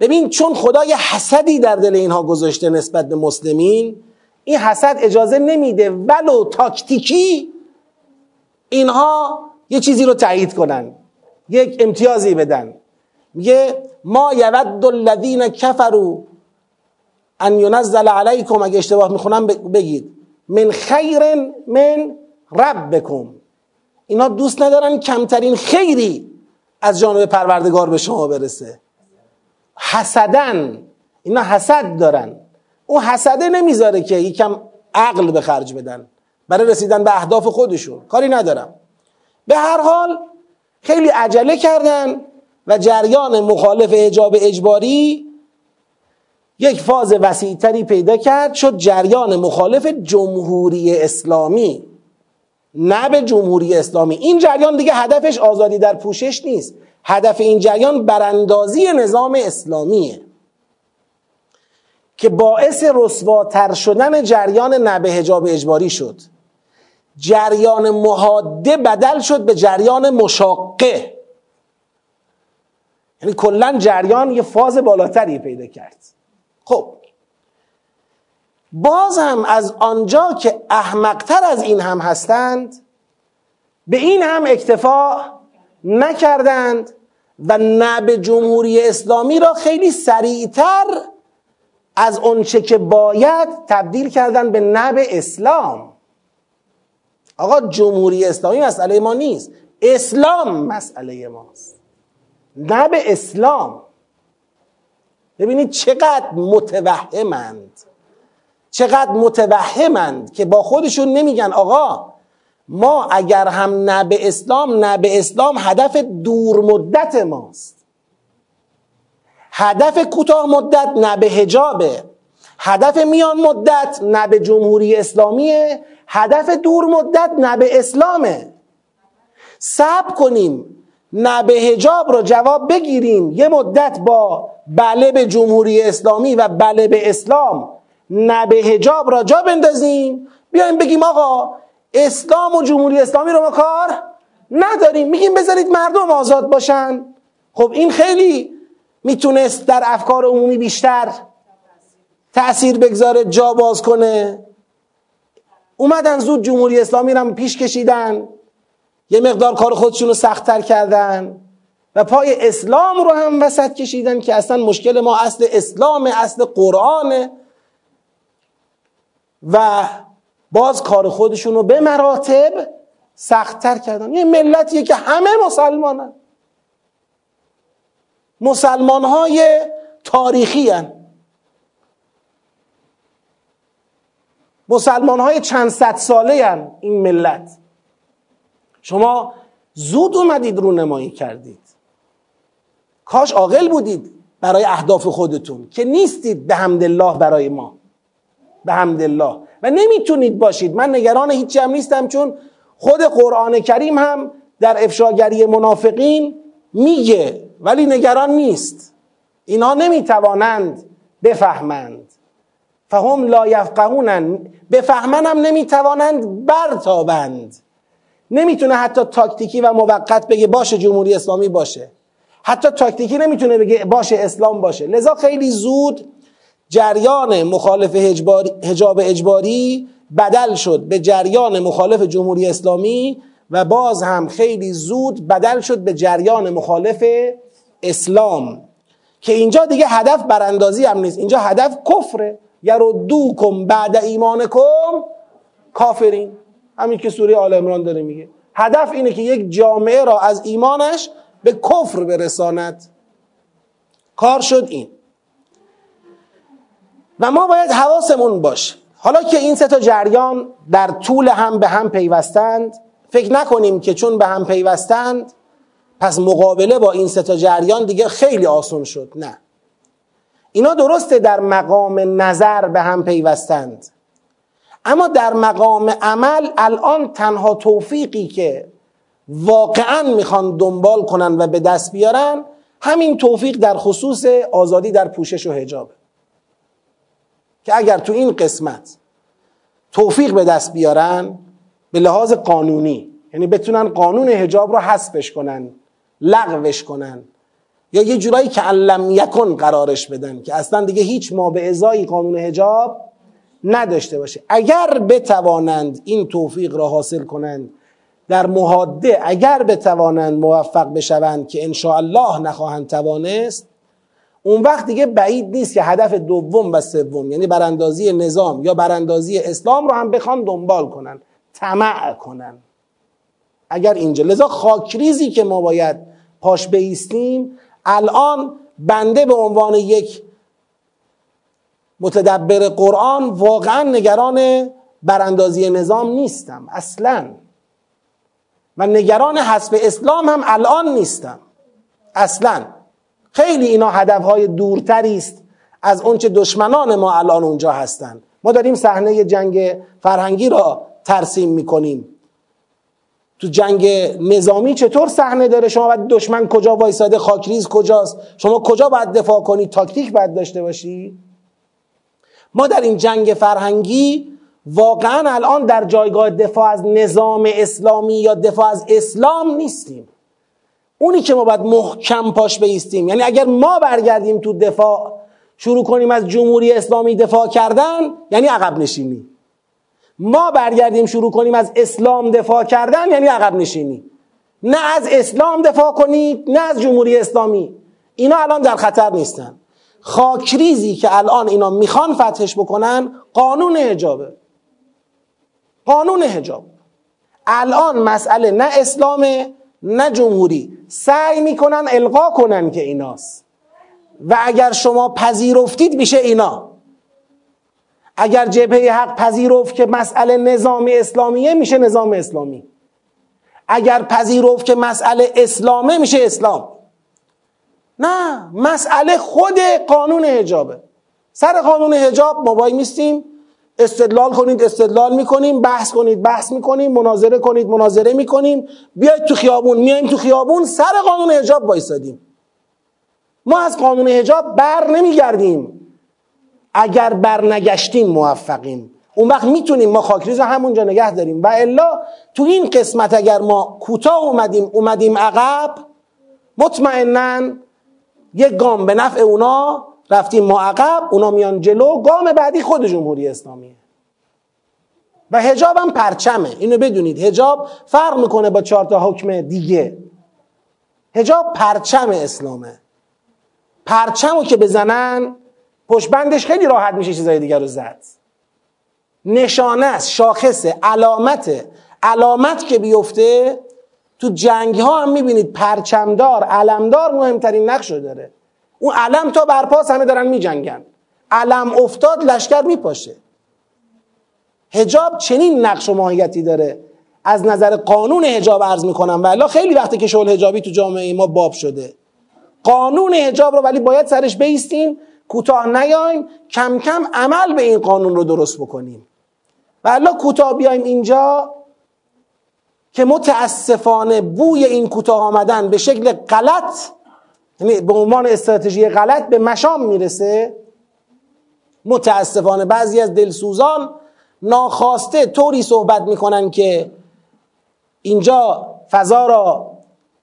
ببین چون خدا یه حسدی در دل اینها گذاشته نسبت به مسلمین این حسد اجازه نمیده. ولو تاکتیکی اینها یه چیزی رو تایید کنن. یک امتیازی بدن. میگه ما یود الذین کفروا ان ینزل علیکم اگه اشتباه می‌خونم بگید. من خیر من ربکم. اینا دوست ندارن کمترین خیری از جانب پروردگار به شما برسه. حسدن. اینا حسد دارن. اون حسده نمی‌ذاره که یکم عقل به خرج بدن. برای رسیدن به اهداف خودشون. کاری ندارم. به هر حال خیلی عجله کردن و جریان مخالف اجاب اجباری یک فاز وسیعتری پیدا کرد شد جریان مخالف جمهوری اسلامی. نه به جمهوری اسلامی. این جریان دیگه هدفش آزادی در پوشش نیست. هدف این جریان براندازی نظام اسلامیه. که باعث رسواتر شدن جریان نبه هجاب اجباری شد. جریان محاده بدل شد به جریان مشاقه. یعنی کلا جریان یه فاز بالاتری پیدا کرد. خب باز هم از آنجا که احمقتر از این هم هستند به این هم اکتفا نکردند و نب جمهوری اسلامی را خیلی سریعتر از اونچه که باید تبدیل کردن به نب اسلام. آقا جمهوری اسلامی مسئله ما نیست اسلام مسئله ماست. نب اسلام. ببینید چقدر متوهمند. چقدر متوهمند که با خودشون نمیگن آقا ما اگر هم نه به اسلام نه به اسلام هدف دور مدت ماست. هدف کوتاه مدت نه به هجابه هدف میان مدت نه به جمهوری اسلامیه. هدف دور مدت نه به اسلامه. صبر کنیم. نه به هجاب رو جواب بگیریم. یه مدت با بله به جمهوری اسلامی و بله به اسلام نه به هجاب را جا بندازیم. بیایم بگیم آقا اسلام و جمهوری اسلامی رو ما کار نداریم. میگیم بذارید مردم آزاد باشن. خب این خیلی می‌تونست در افکار عمومی بیشتر تأثیر بگذاره جا باز کنه. اومدن زود جمهوری اسلامی رو پیش کشیدن. یه مقدار کار خودشون رو سختتر کردن. و پای اسلام رو هم وسط کشیدن که اصلا مشکل ما اصل اسلام اصل قرآنه. و باز کار خودشون رو به مراتب سختتر کردن. یه ملتیه که همه مسلمانن. مسلمان های تاریخی هن. مسلمان های چند صد ساله هن این ملت. شما زود اومدید رو نمایی کردید. کاش عاقل بودید برای اهداف خودتون که نیستید به الله برای ما. به الله و نمی‌تونید باشید. من نگران هیچی هم نیستم چون خود قرآن کریم هم در افشاگری منافقین میگه ولی نگران نیست. اینها نمی‌توانند بفهمند. فهم لا یفقهونن. بفهمن هم نمی‌توانند برتابند. نمی‌تونه حتی تاکتیکی و موقت بگه باشه جمهوری اسلامی باشه. حتی تاکتیکی نمی‌تونه بگه باشه اسلام باشه. لذا خیلی زود جریان مخالف هجاب اجباری بدل شد به جریان مخالف جمهوری اسلامی و باز هم خیلی زود بدل شد به جریان مخالف اسلام. که اینجا دیگه هدف براندازی هم نیست. اینجا هدف کفره. کم بعد ایمانکم کافرین. همین که سوره آل عمران داره میگه. هدف اینه که یک جامعه را از ایمانش به کفر برساند. کار شد این. و ما باید حواسمون باشه. حالا که این سه تا جریان در طول هم به هم پیوستند فکر نکنیم که چون به هم پیوستند پس مقابله با این سه تا جریان دیگه خیلی آسون شد. نه. اینا درسته در مقام نظر به هم پیوستند. اما در مقام عمل الان تنها توفیقی که واقعا می‌خوان دنبال کنن و به دست بیارن همین توفیق در خصوص آزادی در پوشش و حجابه که اگر تو این قسمت توفیق به دست بیارن به لحاظ قانونی یعنی بتونن قانون حجاب رو حذفش کنن لغوش کنن یا یه جورایی که علم یکن قرارش بدن که اصلا دیگه هیچ ما به ازای قانون هجاب نداشته باشه. اگر بتوانند این توفیق را حاصل کنند در محاده اگر بتوانند موفق بشوند که ان الله نخواهند توانست اون وقت دیگه بعید نیست که هدف دوم و سوم یعنی براندازی نظام یا براندازی اسلام رو هم بخوان دنبال کنن طمع کنن. اگر اینجا لذا خاکریزی که ما باید پاش بیستیم الان بنده به عنوان یک متدبر قرآن واقعا نگران براندازی نظام نیستم اصلا. و نگران حسب اسلام هم الان نیستم اصلا. خیلی اینا هدفهای دورتری است از اونچه دشمنان ما الان اونجا هستند ما داریم صحنه جنگ فرهنگی را ترسیم می‌کنیم. تو جنگ نظامی چطور صحنه داره؟ شما باید دشمن کجا وایساده؟ خاکریز کجاست؟ شما کجا باید دفاع کنی؟ تاکتیک باید داشته باشی؟ ما در این جنگ فرهنگی واقعا الان در جایگاه دفاع از نظام اسلامی یا دفاع از اسلام نیستیم. اونی که ما باید محکم پاش بیستیم. یعنی اگر ما برگردیم تو دفاع شروع کنیم از جمهوری اسلامی دفاع کردن یعنی عقب نشینی. ما برگردیم شروع کنیم از اسلام دفاع کردن یعنی عقب نشینی. نه از اسلام دفاع کنید نه از جمهوری اسلامی. اینا الان در خطر نیستن. خاکریزی که الان اینا می‌خوان فتحش بکنن قانون حجابه. قانون حجاب. الان مسئله نه اسلامه نه جمهوری. سعی می‌کنن القا کنن که ایناست. و اگر شما پذیرفتید میشه اینا. اگر جبهه حق پذیرفت که مسئله نظام اسلامیه میشه نظام اسلامی. اگر پذیرفت که مسئله اسلامه میشه اسلام. نه مسئله خود قانون حجابه. سر قانون حجاب ما وای میستیم استدلال کنید استدلال می‌کنیم بحث کنید بحث می‌کنیم مناظره کنید مناظره می‌کنیم بیاید تو خیابون میایم تو خیابون سر قانون حجاب وایسادیم. ما از قانون حجاب بر نمیگردیم. اگر برنگشتیم موفقیم. اون وقت می‌تونیم ما خاکریز رو همونجا نگه داریم. و الا تو این قسمت اگر ما کوتاه اومدیم اومدیم عقب مطمئنا یک گام به نفع اونا رفتیم ما عقب اونا میان جلو. گام بعدی خود جمهوری اسلامیه و هجاب هم پرچمه. اینو بدونید. هجاب فرق می‌کنه با چهار تا حکم دیگه. هجاب پرچم اسلامه. پرچمو که بزنن پشبندش خیلی راحت میشه چیزای دیگر رو زد. نشانه است شاخصه علامته. علامت که بیفته تو جنگ ها هم می‌بینید پرچمدار علمدار مهمترین نقش رو داره. اون علم تا برپاس همه دارن میجنگن. علم افتاد لشکر میپاشه. هجاب چنین نقش و ماهیتی داره. از نظر قانون هجاب عرض می‌کنم. ولی خیلی وقتی که شغل هجابی تو جامعه ما باب شده. قانون هجاب رو ولی باید سرش بیستیم کوتاه نیایم کم کم عمل به این قانون رو درست بکنیم. و کوتاه بیایم اینجا که متاسفانه بوی این کوتاه آمدن به شکل غلط یعنی به عنوان استراتژی غلط به مشام می‌رسه. متاسفانه بعضی از دلسوزان ناخواسته طوری صحبت می‌کنن که اینجا فضا را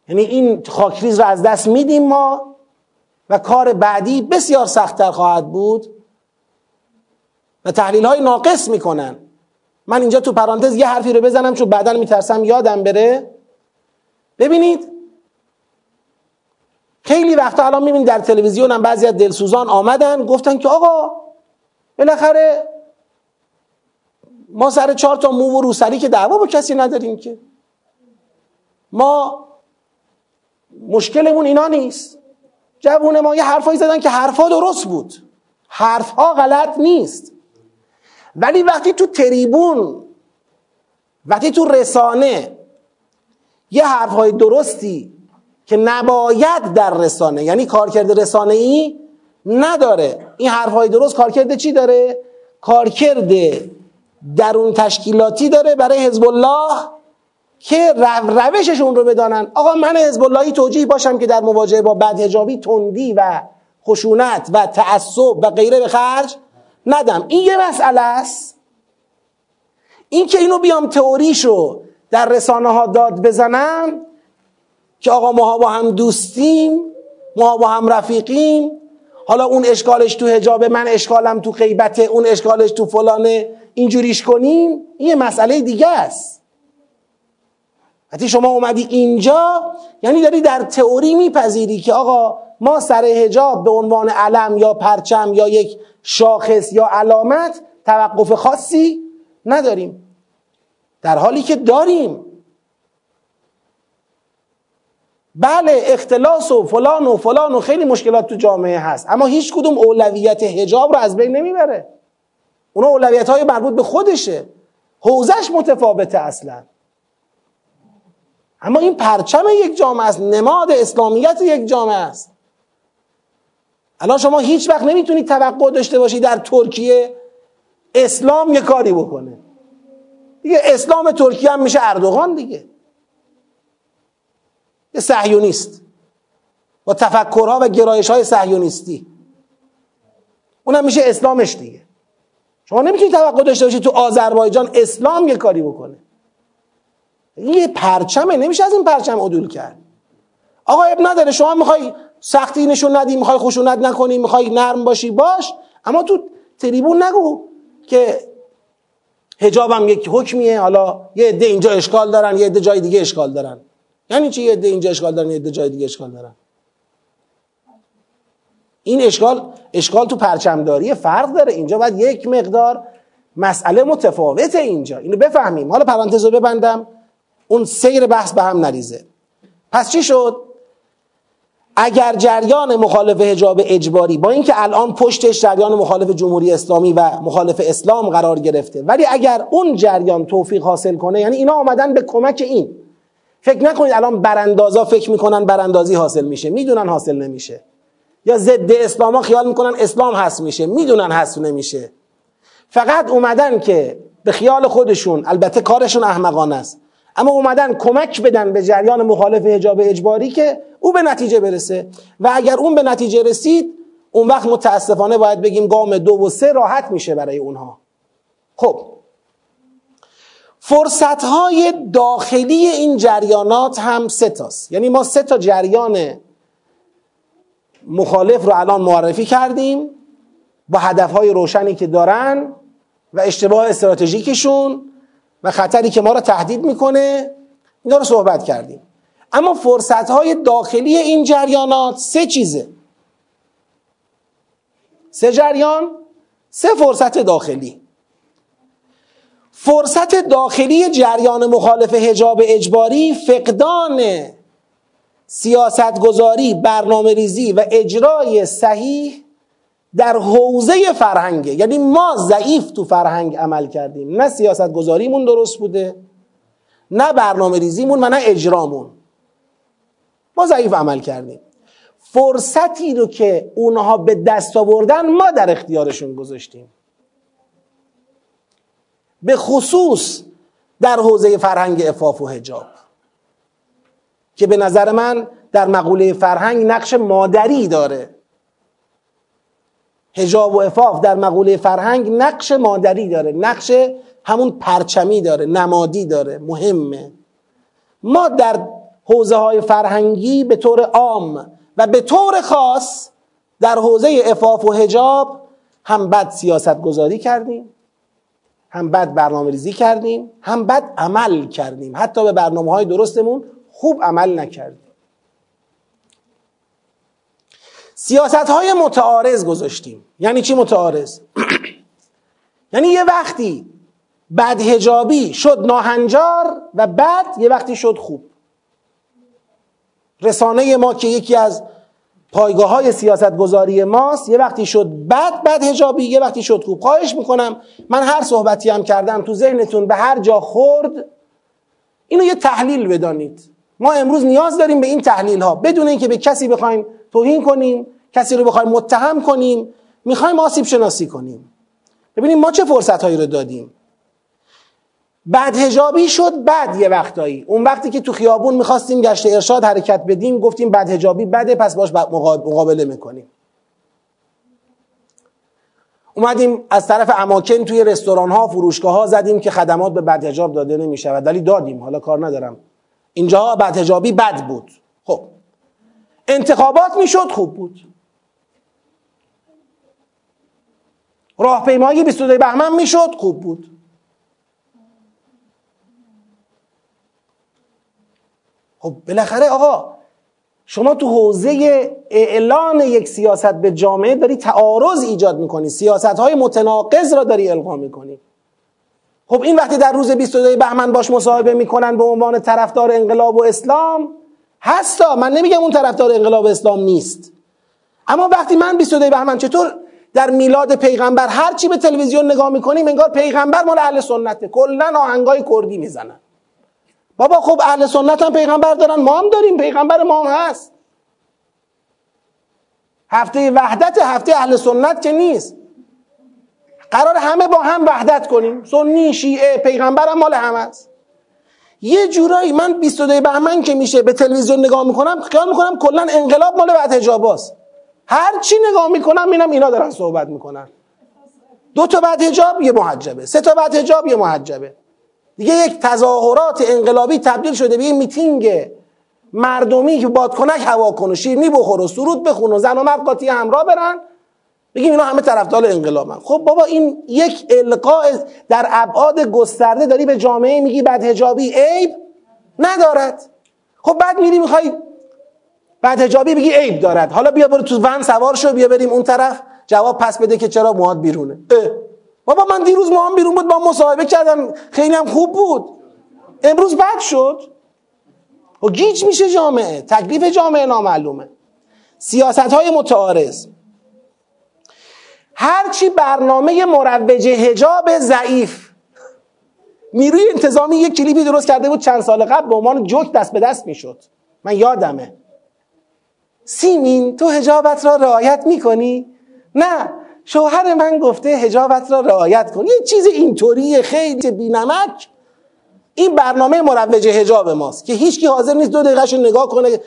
یعنی این خاکریز را از دست میدیم ما و کار بعدی بسیار سختتر خواهد بود و تحلیل های ناقص می‌کنن. من اینجا تو پرانتز یه حرفی رو بزنم چون بعدا میترسم یادم بره. ببینید. خیلی وقتا الان می‌بینید در تلویزیون هم بعضی از دلسوزان آمدن گفتن که آقا بالاخره ما سر چهار تا مو و روسری که دعوا با کسی نداریم که. ما مشکلمون اینا نیست. جوون ما یه حرفایی زدن که حرفا درست بود. حرفها غلط نیست. ولی وقتی تو تریبون وقتی تو رسانه یه حرفهای درستی که نباید در رسانه یعنی کارکرد رسانه ای نداره این حرفهای درست کارکرد چی داره؟ کارکرد درون تشکیلاتی داره برای حزب الله که روششون رو بدانن آقا من حزب اللهی توجیه باشم که در مواجهه با بدهجابی تندی و خشونت و تعصب و غیره به خرج ندم. این یه مسئله است. این که اینو بیام تئوریشو در رسانه ها داد بزنم که آقا ما با هم دوستیم ما با هم رفیقیم. حالا اون اشکالش تو هجابه من اشکالم تو غیبته اون اشکالش تو فلانه. اینجوریش کنیم؟ این یه مسئله دیگه است. وقتی شما اومدی اینجا یعنی داری در تئوری میپذیری که آقا ما سر هجاب به عنوان علم یا پرچم یا یک شاخص یا علامت توقف خاصی نداریم. در حالی که داریم. بله اختلاس و فلان و فلان و خیلی مشکلات تو جامعه هست. اما هیچ کدوم اولویت هجاب رو از بین نمی‌بره. اونا اولویت های مربوط به خودشه. حوزش متفاوته اصلا. اما این پرچم یک جامعه است. نماد اسلامیت یک جامعه است. الان شما هیچ وقت نمی‌تونید توقع داشته باشید در ترکیه اسلام یه کاری بکنه. دیگه اسلام ترکیه هم میشه اردوغان دیگه. یه صهیونیست. با تفکرها و گرایش های صهیونیستی. اونم میشه اسلامش دیگه. شما نمی‌تونید توقع داشته باشید تو آذربایجان اسلام یه کاری بکنه. یه پرچمه نمیشه از این پرچم عدول کرد. آقا اب نداره شما می‌خوای سختی نشون ندی می‌خوای خشونت نکنی می‌خوای نرم باشی باش. اما تو تریبون نگو که هجابم یک حکمیه حالا یه عده اینجا اشکال دارن یه عده جای دیگه اشکال دارن. یعنی چی یه عده اینجا اشکال دارن یه عده جای دیگه اشکال دارن؟ این اشکال اشکال تو پرچمداری فرق داره. اینجا باید یک مقدار مسئله متفاوته اینجا. اینو بفهمیم. حالا پرانتز رو ببندم. اون سیر بحث به هم نریزه. پس چی شد؟ اگر جریان مخالف حجاب اجباری با اینکه الان پشتش جریان مخالف جمهوری اسلامی و مخالف اسلام قرار گرفته ولی اگر اون جریان توفیق حاصل کنه یعنی اینا آمدن به کمک این. فکر نکنید الان براندازا فکر می‌کنن براندازی حاصل میشه. می‌دونن حاصل نمیشه. یا ضد اسلاما خیال می‌کنن اسلام هست میشه. می‌دونن هست نمیشه. فقط اومدن که به خیال خودشون البته کارشون احمقانه است. اما اومدن کمک بدن به جریان مخالف حجاب اجباری که او به نتیجه برسه. و اگر اون به نتیجه رسید اون وقت متاسفانه باید بگیم گام دو و سه راحت میشه برای اونها. خب. فرصت های داخلی این جریانات هم سه تاست. یعنی ما سه تا جریان مخالف رو الان معرفی کردیم. با هدف های روشنی که دارن و اشتباه استراتژیکشون و خطری که ما را تهدید می‌کنه اینا رو صحبت کردیم. اما فرصت های داخلی این جریانات سه چیزه. سه جریان سه فرصت داخلی. فرصت داخلی جریان مخالف حجاب اجباری فقدان سیاستگذاری برنامه ریزی و اجرای صحیح در حوزه فرهنگه یعنی ما ضعیف تو فرهنگ عمل کردیم. نه سیاست گذاریمون درست بوده نه برنامه ریزیمون و نه اجرامون. ما ضعیف عمل کردیم. فرصتی رو که اونها به دست آوردن ما در اختیارشون گذاشتیم. به خصوص در حوزه فرهنگ افاف و هجاب که به نظر من در مقوله فرهنگ نقش مادری داره. هجاب و افاف در مقوله فرهنگ نقش مادری داره نقش همون پرچمی داره نمادی داره مهمه. ما در حوزه های فرهنگی به طور عام و به طور خاص در حوزه افاف و هجاب هم بد سیاست گذاری کردیم هم بد برنامه ریزی کردیم هم بد عمل کردیم. حتی به برنامه های درستمون خوب عمل نکردیم. سیاست های متعارض گذاشتیم. یعنی چی متعارض؟ یعنی یه وقتی بدهجابی شد ناهنجار و بعد یه وقتی شد خوب. رسانه ما که یکی از پایگاه های سیاست گذاری ماست یه وقتی شد بد بد هجابی یه وقتی شد خوب. خواهش می‌کنم من هر صحبتی هم کردم تو ذهنتون به هر جا خورد اینو یه تحلیل بدانید. ما امروز نیاز داریم به این تحلیل ها بدون اینکه به کسی بخوایم توهین کنیم کسی رو بخوایم متهم کنیم می‌خوایم آسیب شناسی کنیم. ببینیم ما چه فرصت هایی رو دادیم. بعد هجابی شد بعد یه وقتایی. اون وقتی که تو خیابون می‌خواستیم گشت ارشاد حرکت بدیم گفتیم بعد هجابی بده پس باش مقابله می‌کنیم. اومدیم از طرف اماکن توی رستوران ها فروشگاه ها زدیم که خدمات به بعد هجاب داده نمیشه ولی دادیم حالا کار ندارم. اینجا بعد هجابی بد بود. خب. انتخابات می‌شد خوب بود. راهپیمایی 22 بهمن می‌شد. خوب بود. خب بالاخره آقا شما تو حوزه اعلان یک سیاست به جامعه داری تعارض ایجاد می‌کنی. سیاست های متناقض را داری القا می‌کنی. خب این وقتی در روز 22 بهمن باش مصاحبه می‌کنن به عنوان طرفدار انقلاب و اسلام هستا من نمیگم اون طرفدار انقلاب اسلام نیست. اما وقتی من 22 بهمن چطور در میلاد پیغمبر هر چی به تلویزیون نگاه می‌کنیم انگار پیغمبر مال اهل سنته. کلا آهنگای کردی می‌زنن. بابا خب اهل سنت هم پیغمبر دارن. ما هم داریم. پیغمبر ما هم هست. هفته وحدت هفته اهل سنت که نیست. قرار همه با هم وحدت کنیم. سنی شیعه پیغمبر هم مال هم هست یه جورایی من 22 بهمن که میشه به تلویزیون نگاه می‌کنم خیال می‌کنم کلا انقلاب مال بعد هجاباست هر چی نگاه می‌کنم اینم اینا دارن صحبت می‌کنن. دو تا بعد هجاب یه محجبه. سه تا بعد هجاب یه محجبه. دیگه یک تظاهرات انقلابی تبدیل شده به یه میتینگ مردمی که بادکنک هوا کن و شیرنی بخور و سرود بخون و زن و مرد قاطی همراه برن. بگیم اینا همه طرفدار انقلابن. خب بابا این یک القاء در ابعاد گسترده داری به جامعه میگی بعد هجابی عیب ندارد. خب بعد میری می‌خوای بعد هجابی بگی عیب دارد. حالا بیا برو تو ون سوار شو بیا بریم اون طرف. جواب پس بده که چرا موهات بیرونه. اه. بابا من دیروز موهام بیرون بود با مصاحبه کردم. خیلی هم خوب بود. امروز بد شد. و خب گیج میشه جامعه. تکلیف جامعه نامعلومه. سیاست های متعارض هرچی برنامه مروج هجاب ضعیف. نیروی انتظامی یک کلیپی درست کرده بود چند سال قبل به عنوان جوک دست به دست می‌شد. من یادمه. سیمین تو هجابت را رعایت می‌کنی؟ نه شوهر من گفته هجابت را رعایت کن. یه چیز اینطوری خیلی بینمک. این برنامه مروج هجاب ماست که هیچکی حاضر نیست دو دقیقهش نگاه کنه.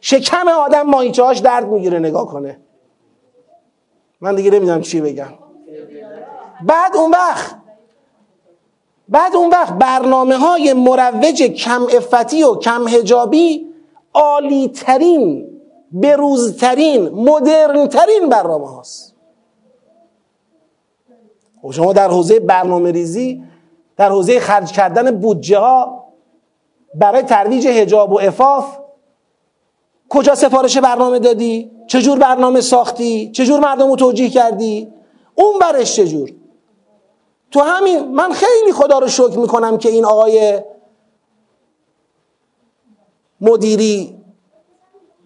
شکم آدم ماهیچه هاش درد می‌گیره نگاه کنه. من دیگه نمی‌دونم چی بگم. بعد اون وقت بعد اون وقت برنامه های مروج کم افتی و کم هجابی عالی ترین بروزترین مدرن ترین برنامه هاست و خب شما در حوزه برنامه ریزی در حوزه خرج کردن بودجه ها برای ترویج هجاب و افاف کجا سفارش برنامه دادی؟ چجور برنامه ساختی؟ چجور مردم رو توجیه کردی؟ اون برش چجور؟ تو همین من خیلی خدا رو شکر می‌کنم که این آقای مدیری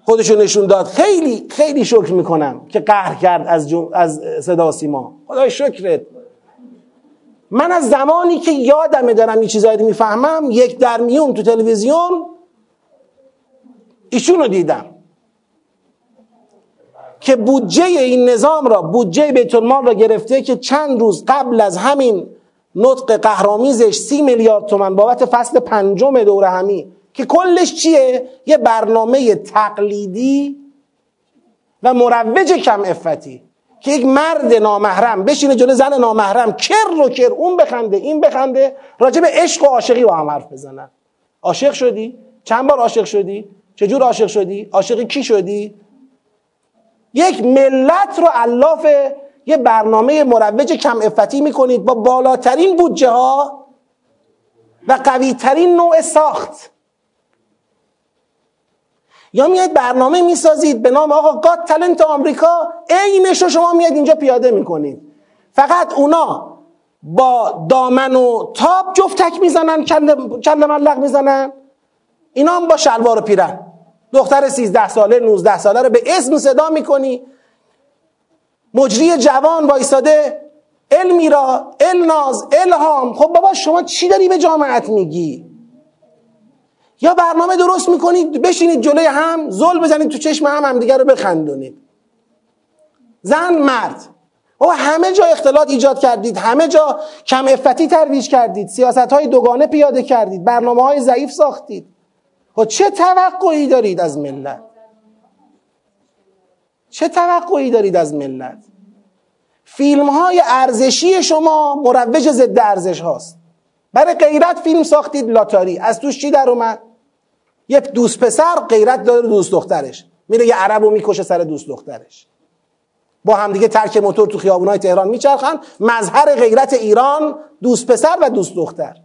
خودشو نشون داد. خیلی خیلی شکر می‌کنم که قهر کرد از, از صدا سیما. خدای شکرت. من از زمانی که یادمه دارم این چیزایی می‌فهمم یک در میون تو تلویزیون ایشون رو دیدم. که بودجه این نظام را بودجه بیت المال را گرفته که چند روز قبل از همین نطق قهرامیزش سی میلیارد تومن بابت فصل پنجم دوره همی که کلش چیه؟ یه برنامه تقلیدی و مروج کم افتی که یک مرد نامحرم بشینه جلو زن نامحرم کر رو کر اون بخنده این بخنده راجع به عشق و عاشقی با هم حرف بزنن عاشق شدی؟ چند بار عاشق شدی؟ چجور عاشق شدی؟ عاشق کی شدی؟ یک ملت رو علاف یه برنامه مروج کم افتی می‌کنید با بالاترین بودجه ها و قویترین نوع ساخت یا میاد برنامه می‌سازید به نام آقا گاد تلنت آمریکا عینش رو شما میاد اینجا پیاده می‌کنید. فقط اونا با دامن و تاب جفتک می‌زنن کل ملق می‌زنن. اینا هم با شلوار و پیرن. دختر 13 ساله 19 ساله رو به اسم صدا می‌کنی. مجری جوان وایستاده المیرا الناز الهام. خب بابا شما چی داری به جامعت میگی؟ یا برنامه درست می‌کنید بشینید جلوی هم زل بزنید تو چشم هم همدیگه رو بخندونید. زن مرد. و همه جا اختلاط ایجاد کردید همه جا کم افتی ترویج کردید سیاست های دوگانه پیاده کردید برنامه های ضعیف ساختید. و خب چه توقعی دارید از ملت؟ چه توقعی دارید از ملت؟ فیلم های ارزشی شما مروج ضد ارزش هاست. برای غیرت فیلم ساختید لاتاری. از توش چی در اومد؟ یک دوست پسر غیرت داره دوست دخترش. میره یه عرب رو می‌کشه سر دوست دخترش. با همدیگه ترک موتور تو خیابونای تهران میچرخن. مظهر غیرت ایران دوست پسر و دوست دختر.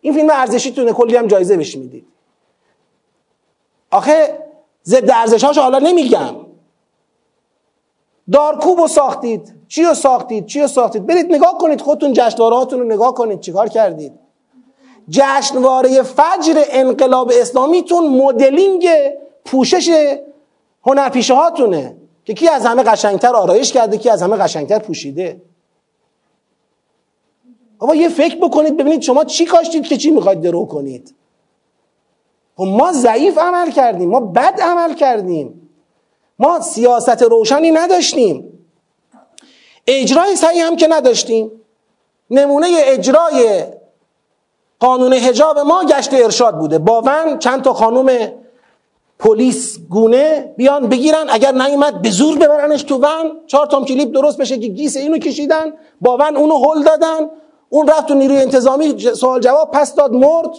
این فیلم ارزشی تونه کلی هم جایزه بهش می‌دید. آخه ضد ارزش حالا نمیگم. دارکوب رو ساختید. چی رو ساختید؟ چی رو ساختید؟ برید نگاه کنید خودتون جشنوارهاتون رو نگاه کنید. چیکار کردید؟ جشنواره فجر انقلاب اسلامیتون مدلینگ پوشش هنرپیشه هاتونه که کی از همه قشنگتر آرایش کرده کی از همه قشنگتر پوشیده. اما یه فکر بکنید ببینید شما چی کاشتید که چی می‌خواید درو کنید. خب ما ضعیف عمل کردیم ما بد عمل کردیم. ما سیاست روشنی نداشتیم. اجرای صحیح هم که نداشتیم. نمونه اجرای قانون حجاب ما گشت ارشاد بوده. باون چند تا خانوم پلیس گونه بیان بگیرن. اگر نیومد به زور ببرنش تو ون. چهار تا کلیپ درست بشه که گیس اینو کشیدن. باون اونو هل دادن. اون رفت تو نیروی انتظامی سوال جواب پس داد مرد.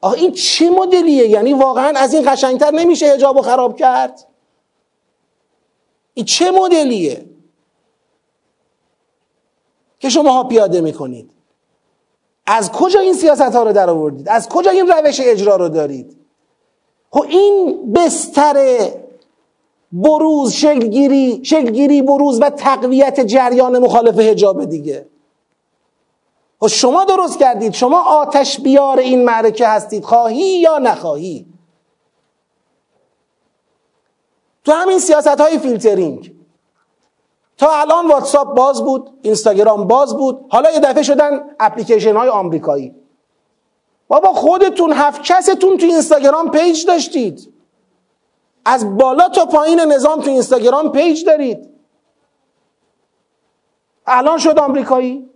آخه این چه مدلیه؟ یعنی واقعا از این قشنگتر نمیشه حجابو خراب کرد. این چه مدلیه؟ که شما ها پیاده می‌کنید. از کجا این سیاست ها رو در آوردید؟ از کجا این روش اجرا رو دارید؟ خب این بستر بروز شکلگیری شکلگیری بروز و تقویت جریان مخالف حجاب دیگه. خب شما درست کردید. شما آتش بیار این معرکه هستید. خواهی یا نخواهی؟ تو همین سیاست های فیلترینگ. تا الان واتساپ باز بود اینستاگرام باز بود حالا یه دفعه شدن اپلیکیشن های آمریکایی. بابا خودتون هفت کستون تو اینستاگرام پیج داشتید. از بالا تا پایین نظام تو اینستاگرام پیج دارید. الان شد آمریکایی.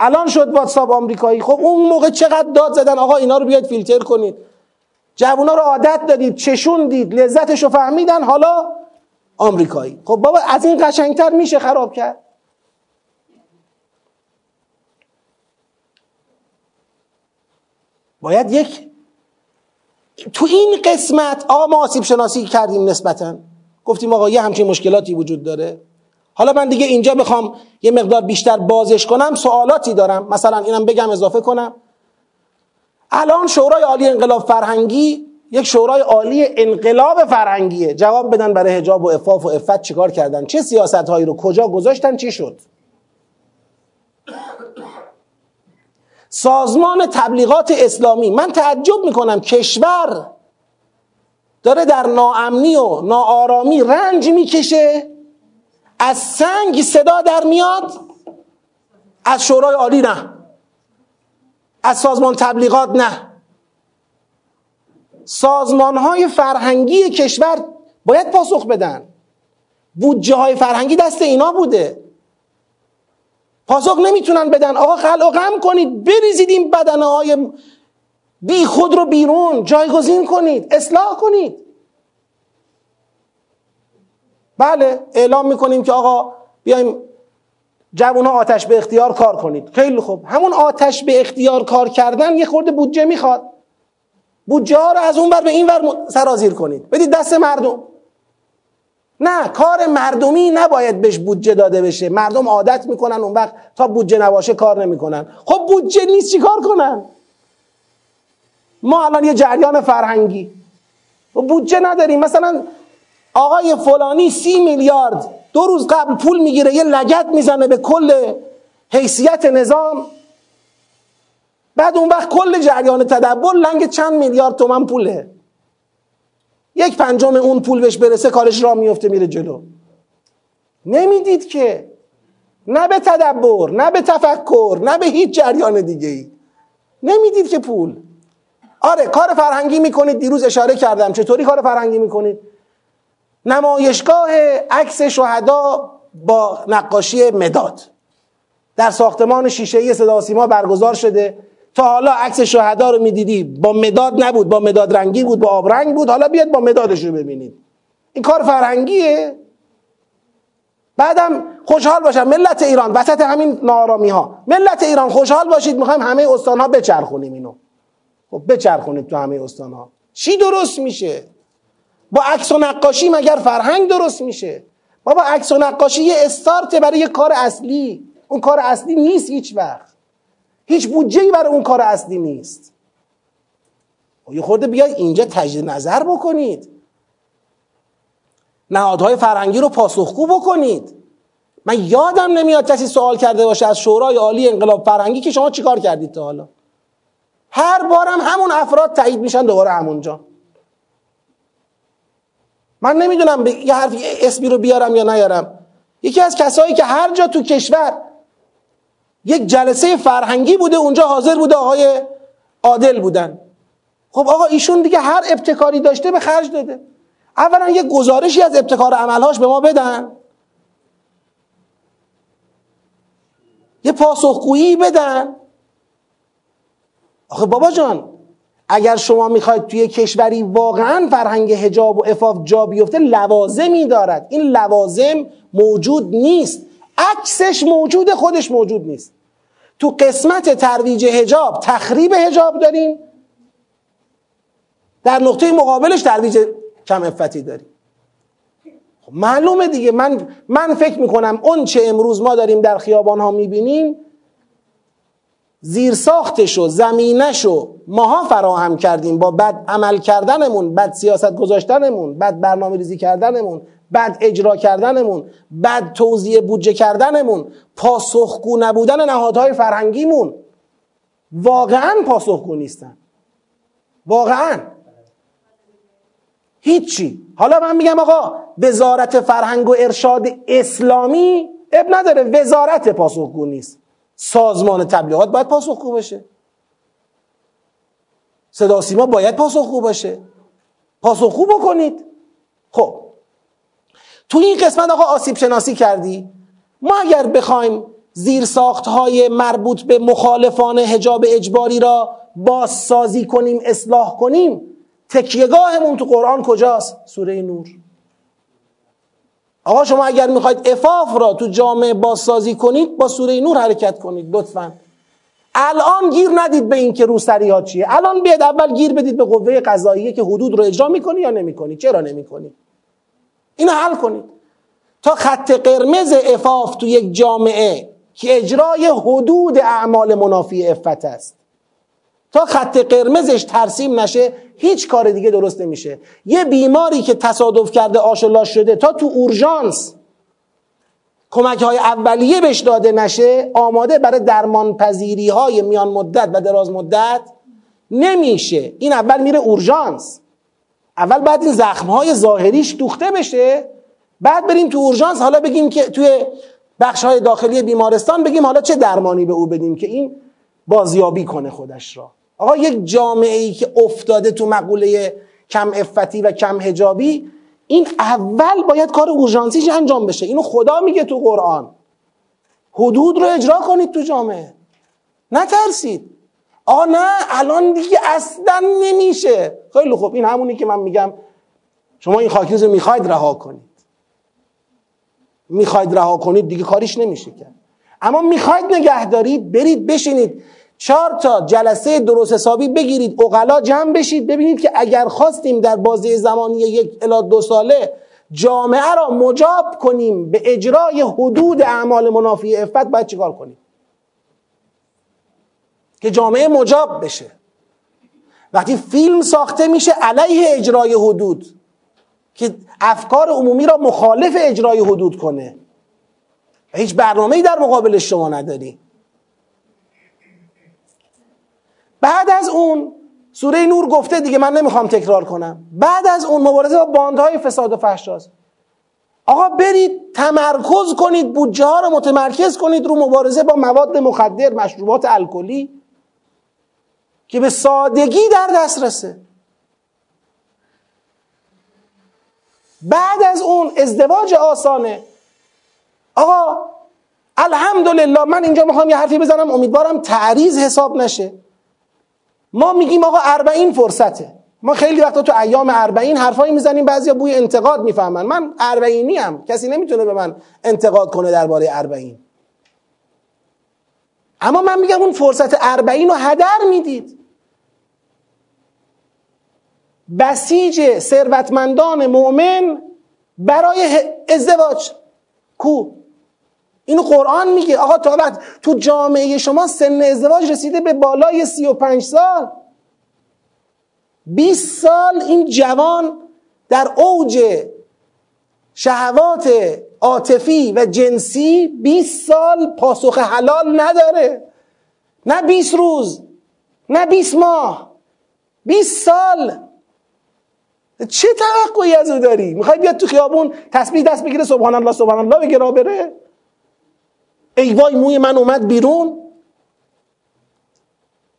الان شد واتساپ آمریکایی. خب اون موقع چقدر داد زدن؟ آقا اینا رو بیاید فیلتر کنید. جوونا رو عادت دادید چشون دید لذتش رو فهمیدن. حالا آمریکایی. خب بابا از این قشنگتر میشه خراب کرد. باید یک تو این قسمت آقا ما آسیب شناسی کردیم نسبتا. گفتیم آقا یه همچین مشکلاتی وجود داره. حالا من دیگه اینجا بخوام یه مقدار بیشتر بازش کنم سوالاتی دارم. مثلا اینم بگم اضافه کنم. الان شورای عالی انقلاب فرهنگی یک شورای عالی انقلاب فرهنگیه. جواب بدن برای حجاب و افاف و افت چیکار کردن؟ چه سیاست هایی رو؟ کجا گذاشتن؟ چی شد؟ سازمان تبلیغات اسلامی. من تعجب می‌کنم کشور داره در ناامنی و ناآرامی رنج می‌کشه از سنگ صدا در میاد از شورای عالی نه از سازمان تبلیغات نه. سازمان های فرهنگی کشور باید پاسخ بدن. بودجه های فرهنگی دست اینا بوده. پاسخ نمی‌تونن بدن. آقا خل و غم کنید. بریزید این بدنه های بی خود رو بیرون. جایگزین کنید. اصلاح کنید. بله اعلام می‌کنیم که آقا بیایم جوان آتش به اختیار کار کنید. خیلی خوب. همون آتش به اختیار کار کردن یه خورده بودجه می‌خواد. بودجه رو از اون بر به این ور سرازیر کنید. بدید دست مردم. نه کار مردمی نباید بهش بودجه داده بشه. مردم عادت می‌کنن اون وقت تا بودجه نباشه کار نمی‌کنن. خب بودجه نیست چی کار کنن؟ ما الان یه جریان فرهنگی. و بودجه نداریم. مثلا آقای فلانی سی میلیارد. دو روز قبل پول می‌گیره یه لگت می‌زنه به کل حیثیت نظام. بعد اون وقت کل جریان تدبر لنگ چند میلیارد تومن پوله. یک پنجم اون پول بهش برسه کارش را میفته میره جلو. نمی‌دید که نه به تدبر نه به تفکر نه به هیچ جریان دیگه ای نمی‌دید که پول. آره کار فرهنگی می‌کنید دیروز اشاره کردم. چطوری کار فرهنگی می‌کنید؟ نمایشگاه عکس شهدا با نقاشی مداد. در ساختمان شیشه صدا سیما برگزار شده. تا حالا عکس شهدا رو می‌دیدی با مداد نبود با مداد رنگی بود با آبرنگ بود. حالا بیاد با مدادش رو ببینید. این کار فرهنگیه. بعدم خوشحال باشم. ملت ایران وسط همین نارامی ها ملت ایران خوشحال باشید. می‌خوایم همه استان ها بچرخونیم اینو. خب بچرخونید تو همه استان ها چی درست میشه؟ با عکس و نقاشی مگر فرهنگ درست میشه؟ بابا عکس و نقاشی یه استارته برای یه کار اصلی. اون کار اصلی نیست هیچ وقت. هیچ بودجه ای برای اون کار اصلی نیست. یه خورده بیاید اینجا تجدید نظر بکنید. نهادهای فرهنگی رو پاسخگو بکنید. من یادم نمیاد کسی سوال کرده باشه از شورای عالی انقلاب فرهنگی که شما چیکار کردید تا حالا؟ هر بارم همون افراد تایید میشن دوباره همونجا من نمی‌دونم یه حرف اسمی رو بیارم یا نیارم. یکی از کسایی که هر جا تو کشور یک جلسه فرهنگی بوده اونجا حاضر بوده آقای عادل بودن. خب آقا ایشون دیگه هر ابتکاری داشته به خرج داده. اولا یه گزارشی از ابتکار عملهاش به ما بدن. یه پاسخگویی بدن. آخه بابا جان اگر شما می‌خواید توی کشوری واقعا فرهنگ هجاب و افاف جا بیفته لوازمی دارد. این لوازم موجود نیست. عکسش موجود خودش موجود نیست. تو قسمت ترویج هجاب تخریب هجاب داریم. در نقطه مقابلش ترویج کم افتی داریم. خب معلومه دیگه. من من فکر می‌کنم اون چه امروز ما داریم در خیابان ها می‌بینیم زیر ساختشو زمینشو ماها فراهم کردیم با بد عمل کردنمون بد سیاست گذاشتنمون بد برنامه ریزی کردنمون بد اجرا کردنمون بد توزیع بودجه کردنمون پاسخگو نبودن نهادهای فرهنگیمون. واقعا پاسخگو نیستن. واقعا. هیچی. حالا من میگم آقا وزارت فرهنگ و ارشاد اسلامی اب نداره. وزارت پاسخگو نیست. سازمان تبلیغات باید پاسخگو باشه. صدا سیما باید پاسخگو باشه. پاسخگو بکنید. خب. تو این قسمت آقا آسیب شناسی کردی؟ ما اگر بخوایم زیر های مربوط به مخالفان هجاب اجباری را بازسازی کنیم اصلاح کنیم تکیهگاهمون تو قرآن کجاست؟ سوره نور. آقا شما اگر می‌خواید افاف را تو جامعه بازسازی کنید با سوره نور حرکت کنید لطفا. الان گیر ندید به اینکه روسری ها چیه. الان بیاد اول گیر بدید به قوه قضاییه که حدود رو اجرا می‌کنی یا نمی‌کنی. چرا نمی‌کنی؟ اینو حل کنید. تا خط قرمز افاف تو یک جامعه که اجرای حدود اعمال منافی افت است. تا خط قرمزش ترسیم نشه هیچ کار دیگه درست نمیشه. یه بیماری که تصادف کرده آشلاش شده تا تو اورژانس کمک های اولیه بهش داده نشه آماده برای درمان پذیری های میان مدت و دراز مدت نمیشه. این اول میره اورژانس. اول بعد این زخم های ظاهریش دوخته بشه بعد بریم تو اورژانس حالا بگیم که توی بخش های داخلی بیمارستان بگیم حالا چه درمانی به او بدیم که این بازیابی کنه خودش را. آقا یک جامعه ای که افتاده تو مقوله کم افتی و کم هجابی این اول باید کار اورژانسیش انجام بشه. اینو خدا میگه تو قرآن. حدود رو اجرا کنید تو جامعه. نترسید. آقا نه الان دیگه اصلا نمیشه. خیلی خوب. این همونی که من میگم شما این خاکریز رو می‌خواید رها کنید. می‌خواید رها کنید دیگه کاریش نمیشه کرد. اما می‌خواید نگه دارید برید بشینید. چهار تا جلسه درست حسابی بگیرید اقلا جمع بشید ببینید که اگر خواستیم در بازی زمانی یک الا دو ساله جامعه را مجاب کنیم به اجرای حدود اعمال منافی افت باید چیکار کنیم؟ که جامعه مجاب بشه. وقتی فیلم ساخته میشه علیه اجرای حدود که افکار عمومی را مخالف اجرای حدود کنه. و هیچ برنامه‌ای در مقابل شما نداری. بعد از اون سوره نور گفته دیگه من نمی‌خوام تکرار کنم. بعد از اون مبارزه با باندهای فساد و فحشاست آقا برید تمرکز کنید بودجه ها رو متمرکز کنید رو مبارزه با مواد مخدر مشروبات الکلی. که به سادگی در دسترسه. بعد از اون ازدواج آسانه. آقا الحمدلله من اینجا می‌خوام یه حرفی بزنم امیدوارم تعریض حساب نشه. ما میگیم آقا اربعین فرصته. ما خیلی وقتا تو ایام اربعین حرفایی می‌زنیم بعضیا بوی انتقاد می‌فهمن. من اربعینی هم کسی نمی‌تونه به من انتقاد کنه درباره اربعین. اما من میگم اون فرصت اربعین رو هدر می‌دید. بسیج ثروتمندان مؤمن برای ازدواج. کو؟ اینو قرآن میگه. آقا تا وقت تو جامعه شما سن ازدواج رسیده به بالای سی و پنج سال. 20 سال این جوان در اوج شهوات عاطفی و جنسی 20 سال پاسخ حلال نداره. نه 20 روز نه 20 ماه. 20 سال. چه توقعی از او داری؟ می‌خوای بیاد تو خیابون تسبیح دست بگیره سبحان الله سبحان الله بگه را بره؟ ای وای موی من اومد بیرون.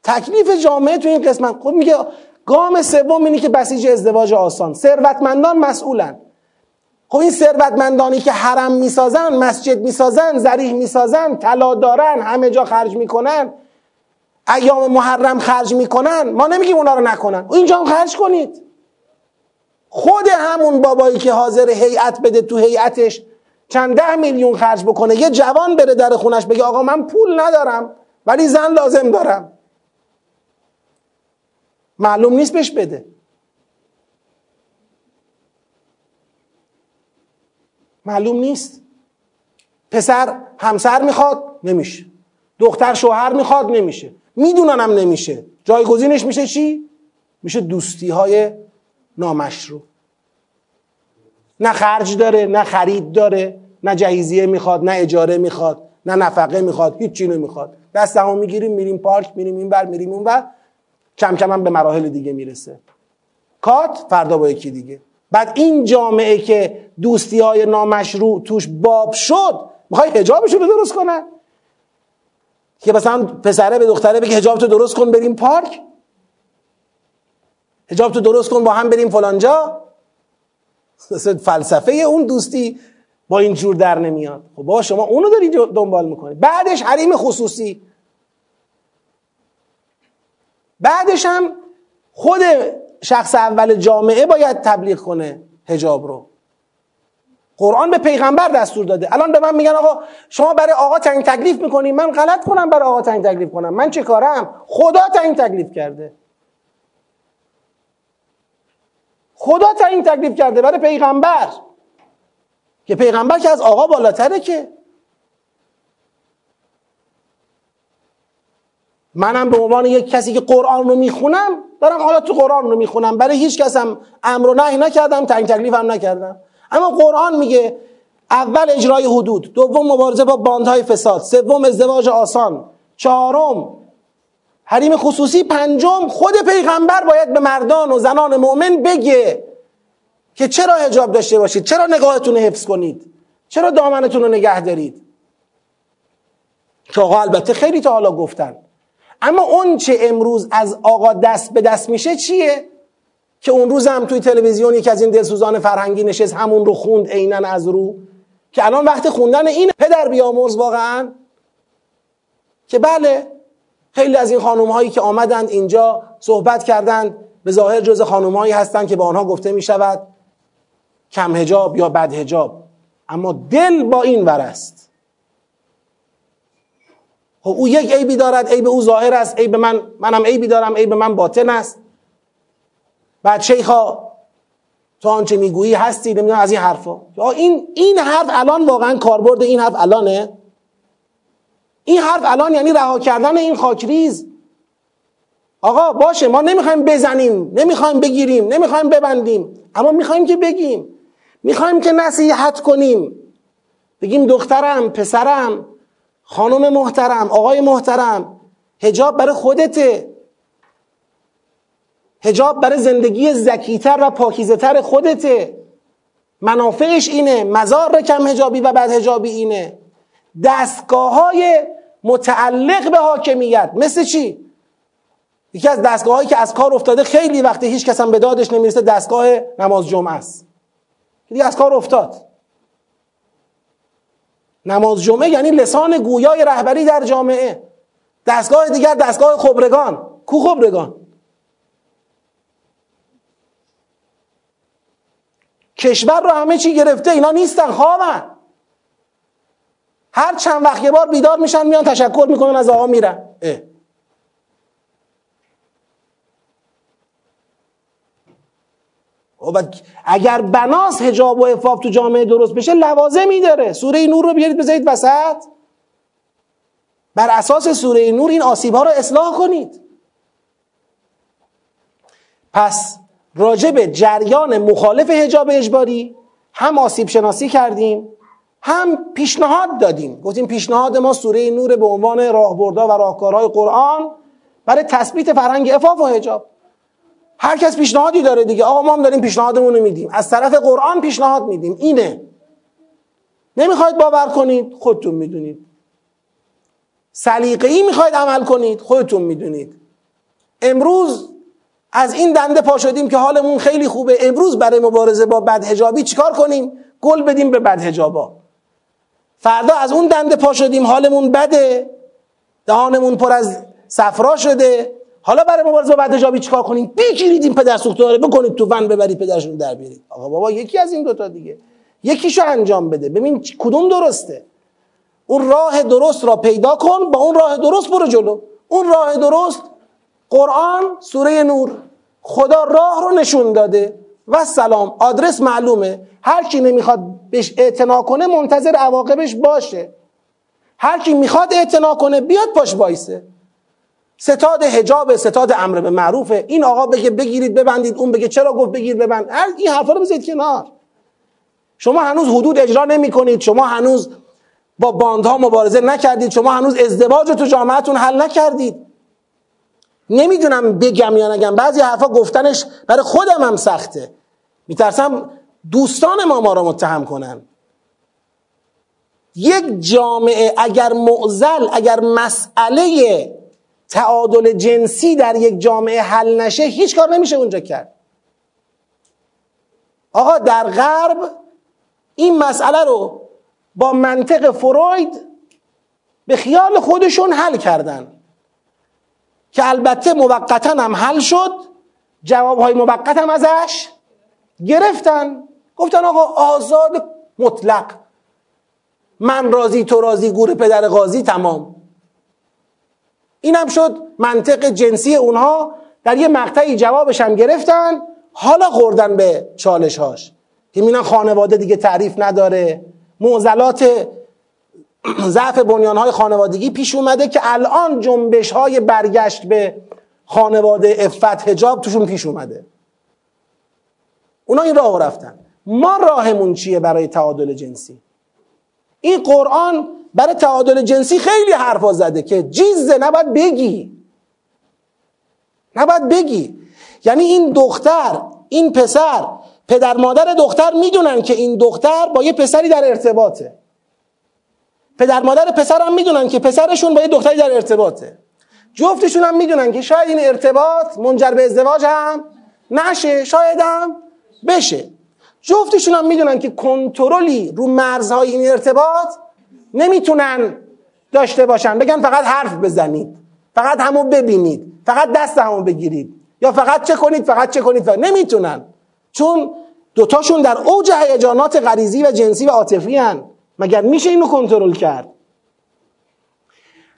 تکلیف جامعه تو این قسمت. خود میگه گام سوم اینی که بسیج ازدواج آسان. ثروتمندان مسئولن. خب این ثروتمندانی که حرم می‌سازن مسجد می‌سازن زریح می‌سازن طلا دارن همه جا خرج می‌کنن ایام محرم خرج می‌کنن ما نمیگیم اونا رو نکنن. اینجا هم خرج کنید. خود همون بابایی که حاضر هیئت بده تو هیئتش چند ده میلیون خرج بکنه یه جوان بره در خونش بگه آقا من پول ندارم ولی زن لازم دارم. معلوم نیست بهش بده. معلوم نیست. پسر همسر می‌خواد نمیشه. دختر شوهر می‌خواد نمیشه. میدوننم نمیشه. جایگزینش میشه چی؟ میشه دوستی های نامشروع. نه خرج داره نه خرید داره نه جهیزیه می‌خواد نه اجاره می‌خواد نه نفقه می‌خواد هیچ چی نمی‌خواد. دست همون می‌گیریم میریم پارک میریم این بر میریم اون بر کم کم هم به مراحل دیگه می‌رسه. کات فردا با یکی دیگه. بعد این جامعه که دوستی های نامشروع توش باب شد می‌خوای هجابشون رو درست کنن؟ که مثلا پسره به دختره بگه هجاب تو درست کن بریم پارک؟ هجاب تو درست کن با هم بریم فلانجا فلسفه اون دوستی با این جور در نمیاد. خب با شما اونو داری دنبال می‌کنی. بعدش حریم خصوصی. بعدش هم خود شخص اول جامعه باید تبلیغ کنه هجاب رو. قرآن به پیغمبر دستور داده. الان به من میگن آقا شما برای آقا تعیین تکلیف می‌کنی. من غلط کنم برای آقا تعیین تکلیف کنم. من چه کارم؟ خدا تعیین تکلیف کرده. خدا تعیین تکلیف کرده برای پیغمبر. که پیغمبر که از آقا بالاتره که. منم به عنوان یک کسی که قرآن رو می‌خونم دارم حالا تو قرآن رو می‌خونم. برای هیچ کسم امر و نهی نکردم تعیین تکلیف هم نکردم. اما قرآن میگه اول اجرای حدود دوم مبارزه با باندهای فساد سوم ازدواج آسان چهارم حریم خصوصی پنجم خود پیغمبر باید به مردان و زنان مؤمن بگه که چرا حجاب داشته باشید؟ چرا نگاهتون رو حفظ کنید؟ چرا دامنتون رو نگه دارید؟ که آقا البته خیلی تا حالا گفتن. اما اون چه امروز از آقا دست به دست میشه چیه؟ که اون روز هم توی تلویزیون یکی از این دلسوزان فرهنگی نشست همون رو خوند عینا از رو که الان وقت خوندن این پدر بیامرز واقعا. که بله خیلی از این خانم هایی که آمدند اینجا صحبت کردند به ظاهر جز خانم هایی هستند که به آنها گفته می شود کم هجاب یا بد هجاب اما دل با این ور است. خب او یک عیبی دارد عیب او ظاهر است عیب من منم عیبی دارم عیب من باطن است. بعد شیخا تو آنچه می‌گویی هستی نمی‌دونم از این حرفا. این این حرف الان واقعا کاربرد این حرف الانه. این حرف الان یعنی رها کردن این خاکریز. آقا باشه ما نمی‌خوایم بزنیم نمی‌خوایم بگیریم نمی‌خوایم ببندیم اما می‌خوایم که بگیم. می‌خوایم که نصیحت کنیم. بگیم دخترم پسرم خانم محترم آقای محترم هجاب برای خودته. هجاب برای زندگی زکیتر و پاکیزتر خودته. منافعش اینه مزار کم هجابی و بعد هجابی اینه. دستگاه های متعلق به حاکمیت مثل چی؟ یکی از دستگاه هایی که از کار افتاده خیلی وقتی هیچ کس هم به دادش نمی‌رسه دستگاه نماز جمعه است. دیگه از کار افتاد. نماز جمعه یعنی لسان گویای رهبری در جامعه. دستگاه دیگر دستگاه خبرگان. کو خبرگان؟ کشور رو همه چی گرفته اینا نیستن خوابن. هر چند وقت یه بار بیدار میشن میان تشکر می‌کنن از آقا میرن. خب اگر بناس هجاب و افاف تو جامعه درست بشه لوازمی داره. سوره نور رو بیارید بذارید وسط. بر اساس سوره نور این آسیب ها رو اصلاح کنید. پس راجب جریان مخالف هجاب اجباری هم آسیب شناسی کردیم هم پیشنهاد دادیم. گفتیم پیشنهاد ما سوره نور به عنوان راهبردها و راهکارهای قرآن برای تثبیت فرهنگ افاف و هجاب هر کس پیشنهادی داره دیگه. آقا ما هم داریم پیشنهادمون رو میدیم. از طرف قرآن پیشنهاد میدیم. اینه. نمی‌خواید باور کنید خودتون می‌دونید. سلیقه‌ای می‌خواید عمل کنید خودتون می‌دونید. امروز از این دنده پا شدیم که حالمون خیلی خوبه. امروز برای مبارزه با بدهجابی چیکار کنیم؟ گل بدیم به بدهجابا فردا از اون دنده پا شدیم حالمون بده. دهانمون پر از صفرا شده. حالا برای مبارزه با بدهجابی چیکار کنیم؟ بگیرید این پدر سوخته بکنید تو ون ببرید پدرشون در بیارید. آقا بابا یکی از این دوتا دیگه. یکیشو انجام بده. ببین کدوم درسته؟ اون راه درست را پیدا کن با اون راه درست برو جلو. اون راه درست قرآن سوره نور. خدا راه رو نشون داده و سلام. آدرس معلومه. هر کی نمی‌خواد بهش اعتنا کنه منتظر عواقبش باشه. هر کی می‌خواد اعتنا کنه بیاد پاش بایسه ستاد حجاب ستاد امر به معروفه این آقا بگه بگیرید ببندید. اون بگه چرا گفت بگیر ببند. هر این حرفا رو بذارید کنار. شما هنوز حدود اجرا نمی کنید شما هنوز با باندها مبارزه نکردید. شما هنوز ازدواج تو جامعتون حل نکردید. نمی‌دونم بگم یا نگم. بعضی حرفا گفتنش برای خودم هم سخته. میترسم دوستان ما ما را متهم کنن. یک جامعه اگر معزل اگر مسئله تعادل جنسی در یک جامعه حل نشه هیچ کار نمیشه اونجا کرد. آقا در غرب این مسئله رو با منطق فروید به خیال خودشون حل کردن. که البته موقتا هم حل شد جوابهای موقت هم ازش گرفتن. گفتن آقا آزاد مطلق. من راضی تو راضی گور پدر قاضی تمام. اینم شد منطق جنسی اونها. در یه مقطعی جوابش هم گرفتن. حالا خوردن به چالش هاش که خانواده دیگه تعریف نداره. معضلات ضعف های خانوادگی پیش اومده که الان جنبش های برگشت به خانواده افت هجاب توشون پیش اومده. اونا این راه رفتن. ما راهمون چیه برای تعادل جنسی؟ این قرآن برای تعادل جنسی خیلی حرفا زده که جیزه نباید بگی. نباید بگی. یعنی این دختر این پسر پدر مادر دختر می‌دونن که این دختر با یه پسری در ارتباطه. پدر مادر پسر هم می‌دونن که پسرشون با یه دختری در ارتباطه. جفتشون هم می‌دونن که شاید این ارتباط منجر به ازدواج هم نشه شاید هم بشه. جفتشون هم می‌دونن که کنترلی رو مرزهای این ارتباط نمی‌تونن داشته باشن. بگن فقط حرف بزنید. فقط همو ببینید. فقط دست همو بگیرید. یا فقط چه کنید فقط چه کنید. فقط. نمی‌تونن. چون دوتاشون در اوج هیجانات غریزی و جنسی و عاطفی هن. مگر میشه اینو کنترل کرد؟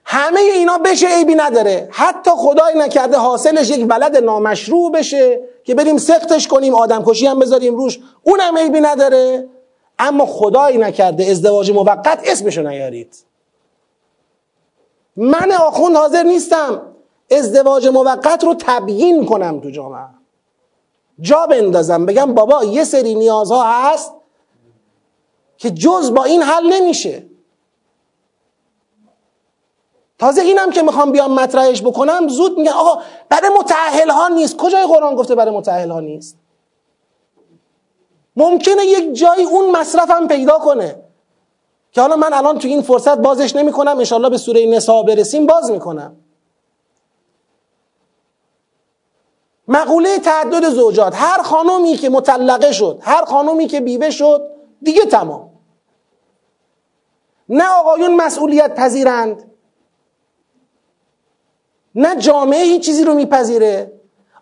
همه اینا بشه عیبی نداره. حتی خدای نکرده حاصلش یک ولد نامشروع بشه که بریم سختش کنیم آدم کشی هم بذاریم روش. اونم عیبی نداره. اما خدای نکرده ازدواج موقت اسمشو نیارید. من آخوند حاضر نیستم ازدواج موقت رو تبیین کنم تو جامعه. جا بندازم بگم بابا یه سری نیازها هست که جز با این حل نمیشه. تازه اینم که می‌خوام بیام مطرحش بکنم زود میگن آقا برای متعهل ها نیست. کجای قرآن گفته برای متعهل ها نیست؟ ممکنه یک جایی اون مصرفم پیدا کنه. که حالا من الان تو این فرصت بازش نمی کنم انشالله به سوره نسا برسیم باز می‌کنم. مقوله تعدد زوجات هر خانومی که مطلقه شد هر خانومی که بیوه شد دیگه تمام. نه آقایون مسئولیت پذیرند نه جامعه هیچ چیزی رو میپذیره.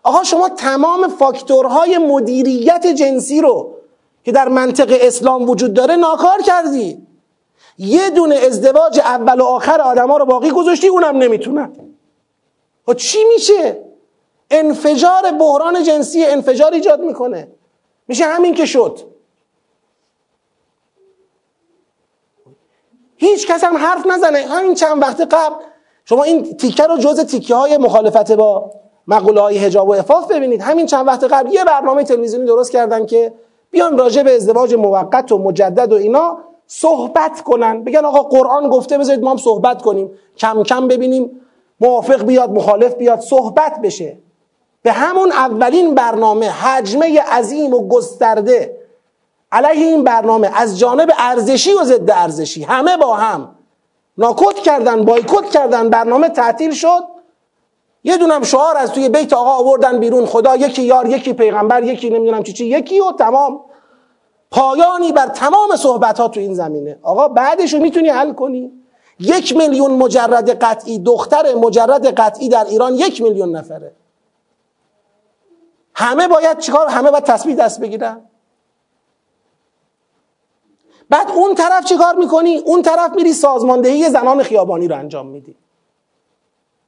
آقا شما تمام فاکتورهای مدیریت جنسی رو که در منطق اسلام وجود داره ناکار کردی. یه دونه ازدواج اول و آخر آدما رو باقی گذاشتی اونم نمی‌تونن چی میشه؟ انفجار بحران جنسی انفجار ایجاد می‌کنه. میشه همین که شد. هیچ کس هم حرف نزنه. همین چند وقت قبل شما این تیکه رو جز تیکه های مخالفت با مقوله های هجاب و افاف ببینید. همین چند وقت قبل یه برنامه تلویزیونی درست کردن که بیان راجع به ازدواج موقت و مجدد و اینا صحبت کنن. بگن آقا قرآن گفته بذارید ما هم صحبت کنیم. کم کم ببینیم موافق بیاد مخالف بیاد صحبت بشه. به همون اولین برنامه حجمه عظیم و گسترده. علیه این برنامه از جانب ارزشی و ضد ارزشی. همه با هم. ناکوت کردن بایکوت کردن برنامه تعطیل شد. یه دونم شعار از توی بیت آقا آوردن بیرون. خدا یکی یار یکی پیغمبر یکی نمی‌دونم چی چی. یکی و تمام پایانی بر تمام صحبت ها تو این زمینه. آقا بعدش رو می‌تونی حل کنی. یک میلیون مجرد قطعی دختر مجرد قطعی در ایران یک میلیون نفره. همه باید چیکار؟ همه باید تسبیح دست بگیرن. بعد اون طرف چیکار می‌کنی؟ اون طرف میری سازماندهی زنان خیابانی رو انجام میدی.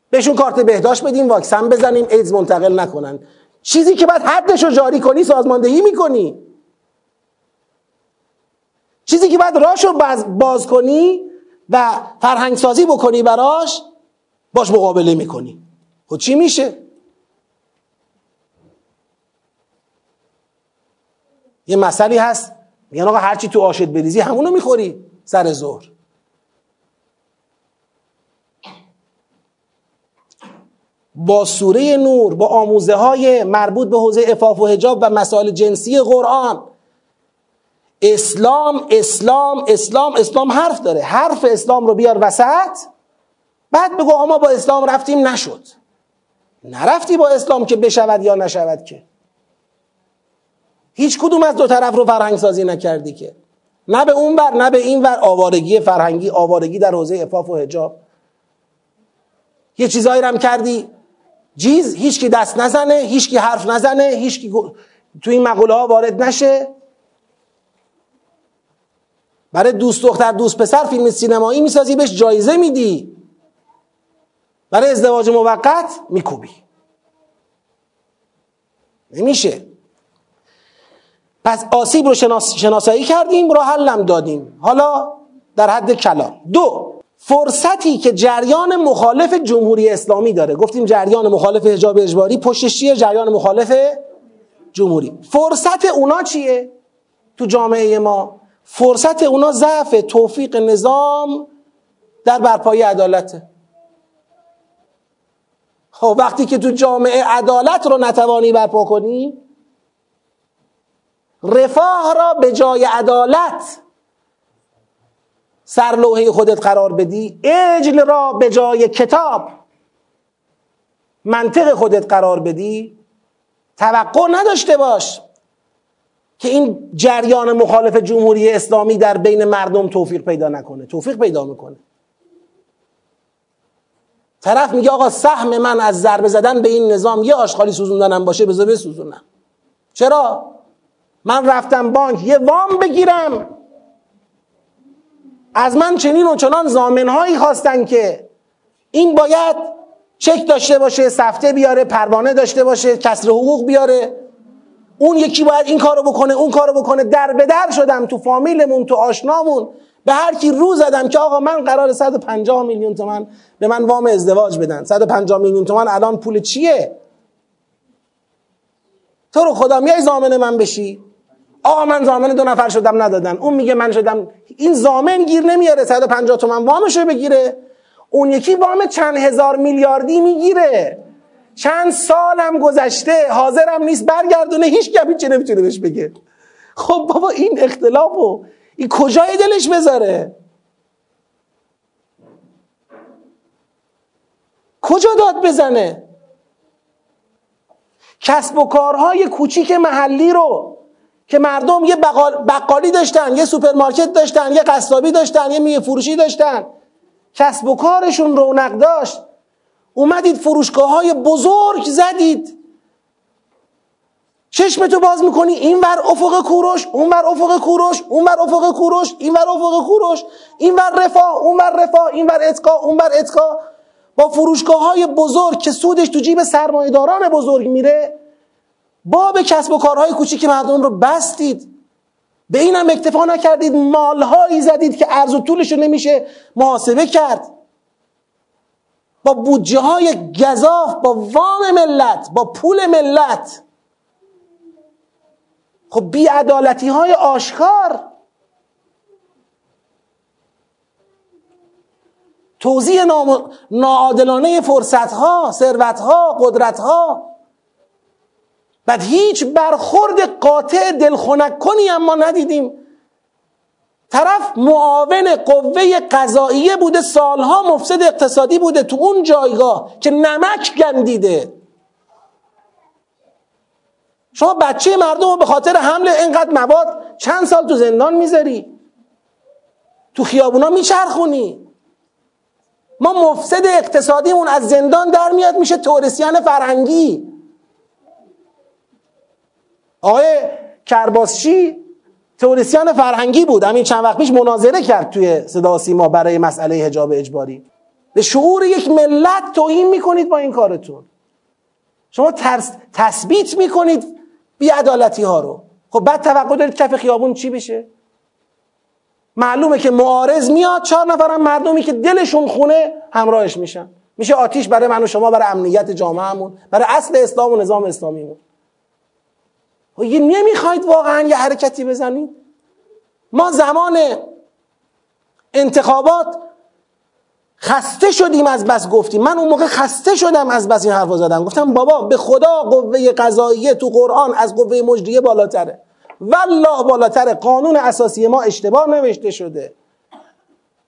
بهشون کارت بهداشت بدیم واکسن بزنیم ایدز منتقل نکنن. چیزی که بعد حدش رو جاری کنی سازماندهی می‌کنی. چیزی که بعد راشو باز, باز کنی و فرهنگ سازی بکنی براش باش مقابله می‌کنی. خب چی میشه؟ یه مسئله هست. میگن آقا هرچی تو آشد بریزی همونو می‌خوری سر ظهر. با سوره نور با آموزه های مربوط به حوزه افاف و حجاب و مسائل جنسی قرآن. اسلام اسلام اسلام اسلام حرف داره. حرف اسلام رو بیار وسط. بعد بگو ما با اسلام رفتیم نشد. نرفتی با اسلام که بشود یا نشود که. هیچ کدوم از دو طرف رو فرهنگ سازی نکردی که. نه به اون ور نه به این ور. آوارگی فرهنگی آوارگی در حوزه افاف و حجاب. یه چیزایی هم کردی. جیز هیچ دست نزنه هیچ حرف نزنه هیچ تو این مقوله ها وارد نشه. برای دوست دختر دوست پسر فیلم سینمایی می‌سازی بهش جایزه میدی. برای ازدواج موقت میکوبی. نمیشه. پس آسیب رو شناسایی کردیم راه حلم دادیم. حالا در حد کلام. دو فرصتی که جریان مخالف جمهوری اسلامی داره. گفتیم جریان مخالف حجاب اجباری پشتش چیه جریان مخالف جمهوری. فرصت اونا چیه تو جامعه ما؟ فرصت اونا ضعف توفیق نظام در برپایی عدالته. خب وقتی که تو جامعه عدالت رو نتوانی برپا کنی رفاه را به جای عدالت سرلوحه خودت قرار بدی اجل را به جای کتاب منطق خودت قرار بدی. توقع نداشته باش که این جریان مخالف جمهوری اسلامی در بین مردم توفیق پیدا نکنه توفیق پیدا می‌کنه. طرف میگه آقا سهم من از ضربه زدن به این نظام یه آشغالی سوزوندنم باشه بذار بسوزونم. چرا؟ من رفتم بانک یه وام بگیرم. از من چنین و چنان زامنهایی خواستن که این باید چک داشته باشه سفته بیاره پروانه داشته باشه کسر حقوق بیاره. اون یکی باید این کارو بکنه اون کارو بکنه. در به در شدم تو فامیلمون تو آشنامون. به هر کی رو زدم که آقا من قرار 150 میلیون تومن به من وام ازدواج بدن. 150 میلیون تومن الان پول چیه؟ تو رو خدا میای زامن من بشی؟ آقا من زامن دو نفر شدم ندادن. اون میگه من شدم. این زامن گیر نمیاره. 150 تومن وامشو بگیره. اون یکی وام چند هزار میلیاردی می‌گیره. چند سالم گذشته. حاضرم نیست برگردونه. هیچ گپی چه نمی‌تونه بهش بگه. خب بابا این اختلافو. این کجای دلش بذاره؟ کجا داد بزنه؟ کسب و کارهای کوچیک محلی رو. که مردم یه بقالی داشتن یه سوپرمارکت داشتن یه قصابی داشتن یه میوه فروشی داشتن. کسب و کارشون رونق داشت. اومدید فروشگاه های بزرگ زدید. چشمتو باز می‌کنی این ور افق کوروش اون ور افق کوروش اون ور افق کوروش این ور افق کوروش این ور رفاه اون ور رفاه این ور اتکا اون ور اتکا. با فروشگاه های بزرگ که سودش تو جیب سرمایداران بزرگ میره باب کسب و کارهای کوچیک مردم رو بستید. به اینم اکتفا نکردید. مالهایی زدید که ارز و طولش رو نمیشه محاسبه کرد. با بودجه های گذاف با وام ملت با پول ملت. خب بیعدالتی های آشکار. توضیح ناعادلانه فرصت ها ثروت ها قدرت ها بعد هیچ برخورد قاطع دلخنک کنی اما ندیدیم. طرف معاون قوه قضاییه بوده سالها مفسد اقتصادی بوده تو اون جایگاه که نمک گندیده. شما بچه مردم رو به خاطر حمل اینقدر مواد چند سال تو زندان می‌ذاری؟ تو خیابونا میچرخونی؟ ما مفسد اقتصادیمون از زندان در میاد میشه تورسیان فرهنگی. آقای کرباسچی تئوریسین فرهنگی بود. همین چند وقت پیش مناظره کرد توی صدا سیما برای مسئله حجاب اجباری. به شعور یک ملت توهین می‌کنید با این کارتون. شما ترس تثبیت می‌کنید بیعدالتی ها رو. خب بعد توقع دارید کف خیابون چی بشه؟ معلومه که معارض میاد چهار نفرم مردمی که دلشون خونه همراهش میشن. میشه آتیش برای من و شما برای امنیت جامعهمون برای اصل اسلام و نظام اسلامیمون. و یه نمی‌خواید واقعا یه حرکتی بزنید. ما زمان انتخابات خسته شدیم از بس گفتیم. من اون موقع خسته شدم از بس این حرفا زدم. گفتم بابا به خدا قوه قضاییه تو قرآن از قوه مجریه بالاتره. والله بالاتره. قانون اساسی ما اشتباه نوشته شده.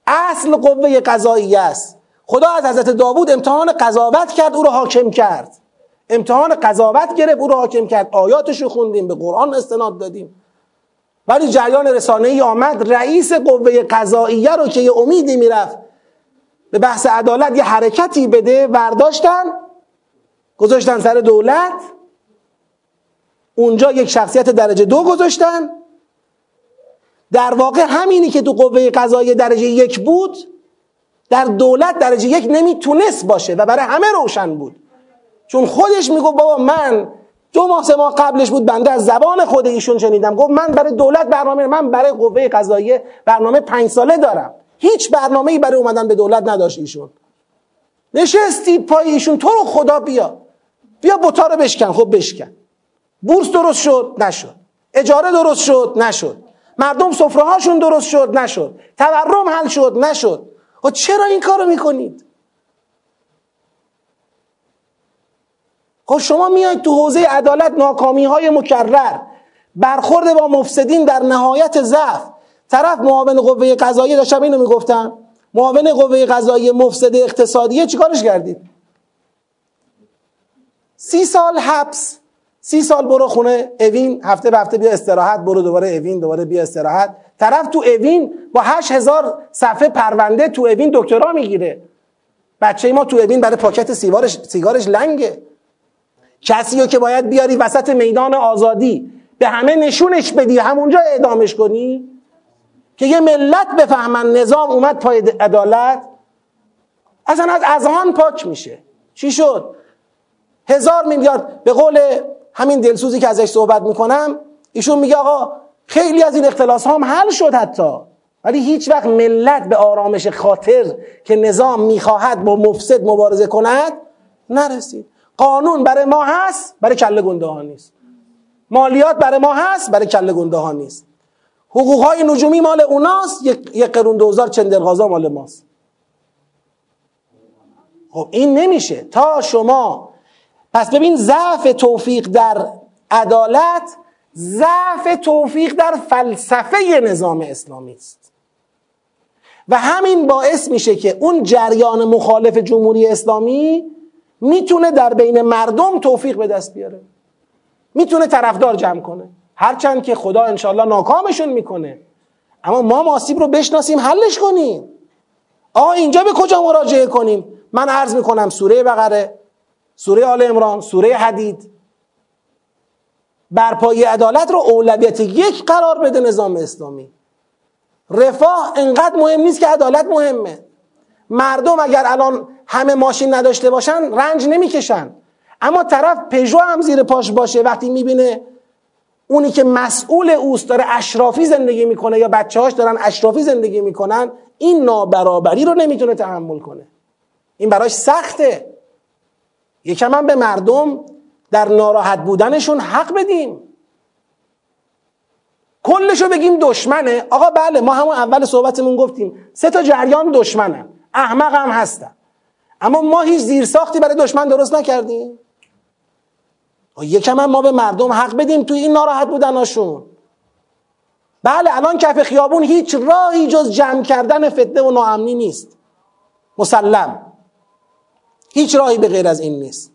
اصل قوه قضاییه است. خدا از حضرت داوود امتحان قضاوت کرد او رو حاکم کرد. امتحان قضاوت گرفت او رو حاکم کرد. آیاتش رو خوندیم به قرآن استناد دادیم. ولی جریان رسانه ای آمد. رئیس قوه قضاییه رو که یه امیدی می‌رفت به بحث عدالت یه حرکتی بده ورداشتن گذاشتن سر دولت. اونجا یک شخصیت درجه دو گذاشتن. در واقع همینی که تو قوه قضایی درجه یک بود در دولت درجه یک نمی‌تونست باشه و برای همه روشن بود. چون خودش میگو بابا من دو ماه سه ماه قبلش بود بنده از زبان خود ایشون شنیدم. گفت من برای دولت برنامه من برای قوه قضاییه برنامه پنج ساله دارم. هیچ برنامه ای برای اومدن به دولت نداشت ایشون. نشستی پای ایشون تو رو خدا بیا. بیا بوتا رو بشکن. خب بشکن. بورس درست شد نشد. اجاره درست شد نشد. مردم سفره هاشون درست شد نشد. تورم حل شد نشد. خب چرا این کارو می‌کنید؟ خب شما میاید تو حوزه عدالت ناکامی های مکرر برخورد با مفسدین در نهایت ضعف. طرف معاون قوه قضاییه داشتم اینو می‌گفتم. معاون قوه قضاییه مفسد اقتصادیه چیکارش کردید؟ سی سال حبس. سی سال برو خونه اوین هفته به هفته بیا استراحت برو دوباره اوین دوباره بیا استراحت. طرف تو اوین با هشت هزار صفحه پرونده تو اوین دکترا می‌گیره. بچه ما تو اوین برای پاکت سیگارش, سیگارش لنگه. کسی رو که باید بیاری وسط میدان آزادی به همه نشونش بدی همونجا اعدامش کنی؟ که یه ملت بفهمن نظام اومد پای عدالت اصلا از اذهان پاک میشه. چی شد؟ هزار میلیارد به قول همین دلسوزی که ازش صحبت می‌کنم ایشون میگه آقا خیلی از این اختلاس هم حل شد حتی. ولی هیچ وقت ملت به آرامش خاطر که نظام می‌خواهد با مفسد مبارزه کند نرسید. قانون برای ما هست برای کله گنده ها نیست. مالیات برای ما هست برای کله گنده ها نیست. حقوق های نجومی مال اوناست یک قرون دوزار چندرغازا مال ماست. خب این نمیشه. تا شما پس ببین ضعف توفیق در عدالت ضعف توفیق در فلسفه نظام اسلامی است. و همین باعث میشه که اون جریان مخالف جمهوری اسلامی می‌تونه در بین مردم توفیق به دست بیاره. می‌تونه طرفدار جمع کنه. هرچند که خدا انشالله ناکامشون می‌کنه. اما ما ماسیب رو بشناسیم حلش کنیم. آقا اینجا به کجا مراجعه کنیم؟ من عرض می‌کنم سوره بقره سوره آل امران سوره حدید برپایی عدالت رو اولویت یک قرار بده نظام اسلامی. رفاه انقدر مهم نیست که عدالت مهمه. مردم اگر الان همه ماشین نداشته باشن رنج نمی‌کشن. اما طرف پژو هم زیر پاش باشه وقتی می‌بینه اونی که مسئول اوست داره اشرافی زندگی می‌کنه یا بچه هاش دارن اشرافی زندگی می‌کنن این نابرابری رو نمی‌تونه تحمل کنه. این براش سخته. یکم هم به مردم در ناراحت بودنشون حق بدیم. کلشو بگیم دشمنه. آقا بله ما همون اول صحبتمون گفتیم سه تا جریان دشمنن احمق هم هستن اما ما هیچ زیرساختی برای دشمن درست نکردیم. یکم هم ما به مردم حق بدیم توی این ناراحت بودناشون بله الان کف خیابون هیچ راهی جز جمع کردن فتنه و ناامنی نیست. مسلم. هیچ راهی به غیر از این نیست.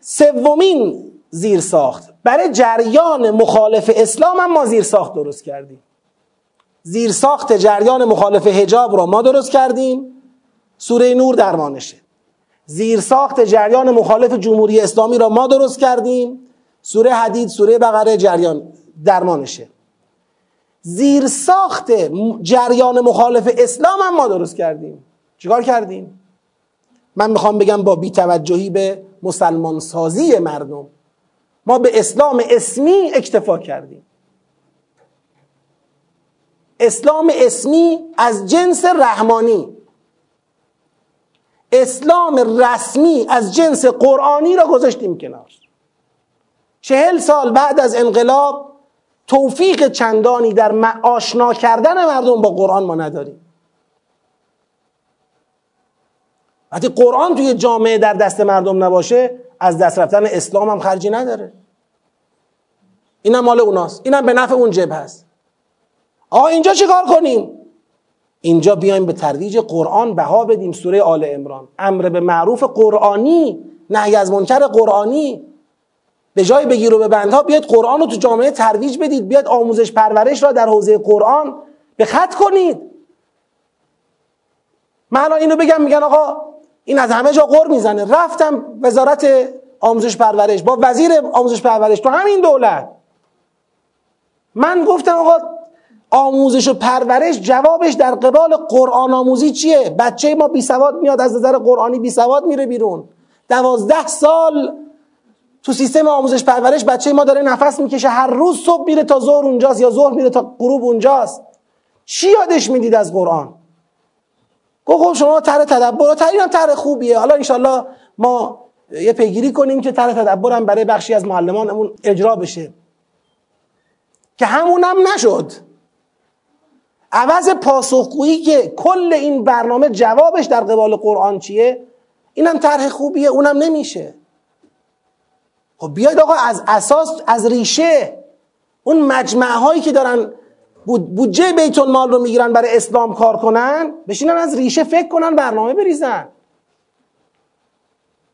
سومین زیر ساخت برای جریان مخالف اسلام هم ما زیر ساخت درست کردیم. زیر ساخت جریان مخالف هجاب را ما درست کردیم. سوره نور درمانشه. زیر ساخت جریان مخالف جمهوری اسلامی را ما درست کردیم. سوره حدید سوره بقره جریان درمانشه. زیر ساخت جریان مخالف اسلام هم ما درست کردیم. چیکار کردیم؟ من می‌خوام بگم با بیتوجهی به مسلمان سازی مردم ما به اسلام اسمی اکتفا کردیم. اسلام اسمی از جنس رحمانی اسلام رسمی از جنس قرآنی را گذاشتیم کنار. چهل سال بعد از انقلاب توفیق چندانی در آشنا کردن مردم با قرآن ما نداریم. وقتی قرآن توی جامعه در دست مردم نباشه از دست رفتن اسلام هم خرجی نداره. اینم مال اوناست. اینم به نفع اون جبه هست آقا اینجا چی کار کنیم؟ اینجا بیایم به ترویج قرآن بها بدیم سوره آل امران امر به معروف قرآنی نهی از منکر قرآنی. به جای بگیر و به بندها بیاید قرآن رو تو جامعه ترویج بدید. بیاید آموزش پرورش را در حوزه قرآن به خط کنید. من اینو بگم میگن آقا این از همه جا قر می‌زنه. رفتم وزارت آموزش پرورش. با وزیر آموزش پرورش تو همین دولت. من گفتم آقا آموزش و پرورش جوابش در قبال قرآن آموزی چیه؟ بچه ما بی سواد میاد از نظر قرآنی بی سواد میره بیرون. دوازده سال تو سیستم آموزش پرورش بچه ما داره نفس می‌کشه. هر روز صبح میره تا ظهر اونجاست یا ظهر میره تا غروب اونجاست. چی یادش می‌دید از قرآن؟ گفت خب شما طرح تدبر طرح طرح خوبیه. حالا انشالله ما یه پیگیری کنیم که طرح تدبر هم برای بخشی از معلمانمون اجرا بشه. که همونم نشد. عوض پاسخگویی که کل این برنامه جوابش در قبال قرآن چیه؟ اینم طرح خوبیه اونم نمیشه. خب بیاید آقا از اساس از ریشه اون مجمع هایی که دارن بودجه بیت المال رو می‌گیرن برای اسلام کار کنن بشینن از ریشه فکر کنن برنامه بریزن.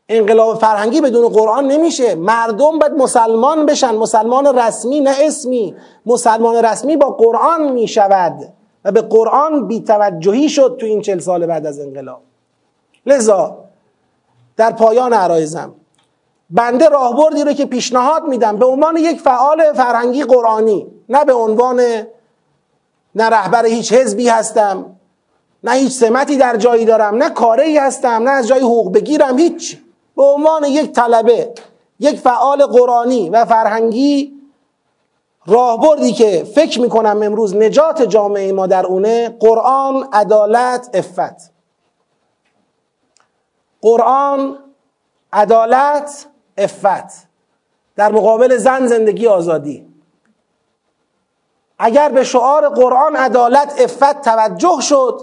انقلاب فرهنگی بدون قرآن نمیشه. مردم باید مسلمان بشن. مسلمان رسمی نه اسمی. مسلمان رسمی با قرآن می‌شود. و به قرآن بیتوجهی شد تو این چل سال بعد از انقلاب. لذا در پایان عرایزم بنده راهبردی رو که پیشنهاد میدم به عنوان یک فعال فرهنگی قرآنی نه به عنوان نه رهبر هیچ حزبی هستم نه هیچ سمتی در جایی دارم نه کاری هستم نه از جای حقوق بگیرم هیچ. به عنوان یک طلبه یک فعال قرآنی و فرهنگی راهبردی که فکر می‌کنم امروز نجات جامعه ما در اونه قرآن عدالت افت قرآن عدالت افت در مقابل زن زندگی آزادی. اگر به شعار قرآن عدالت افت توجه شد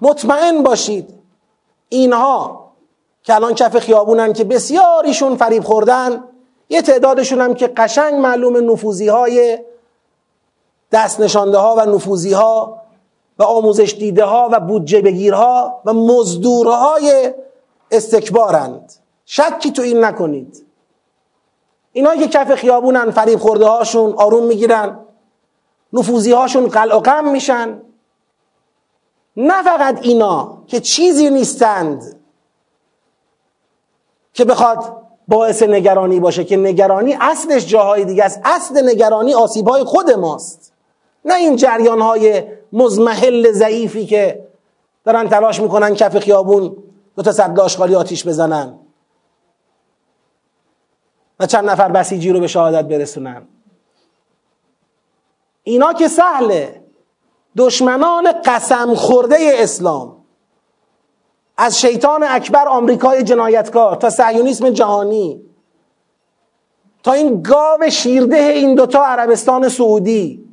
مطمئن باشید اینها که الان کف خیابونن که بسیاریشون فریب خوردن یه تعدادشون هم که قشنگ معلوم نفوزی های دست نشانده ها و نفوزی ها و آموزش دیده ها و بودجه بگیرها و مزدورهای استکبارند. شکی تو این نکنید. اینا که کف خیابونن فریب خورده هاشون آروم می‌گیرن نفوزی هاشون قلع قم میشن. نه فقط اینا که چیزی نیستند که بخواد باعث نگرانی باشه که نگرانی اصلش جاهای دیگه است. اصل نگرانی آسیب های خود ماست. نه این جریان های مزمحل ضعیفی که دارن تلاش می‌کنن کف خیابون دو تا صد آشغالی آتیش بزنن و چند نفر بسیجی رو به شهادت برسونن. اینا که سهله. دشمنان قسم خورده اسلام. از شیطان اکبر آمریکای جنایتکار تا صهیونیسم جهانی. تا این گاو شیرده این دوتا عربستان سعودی.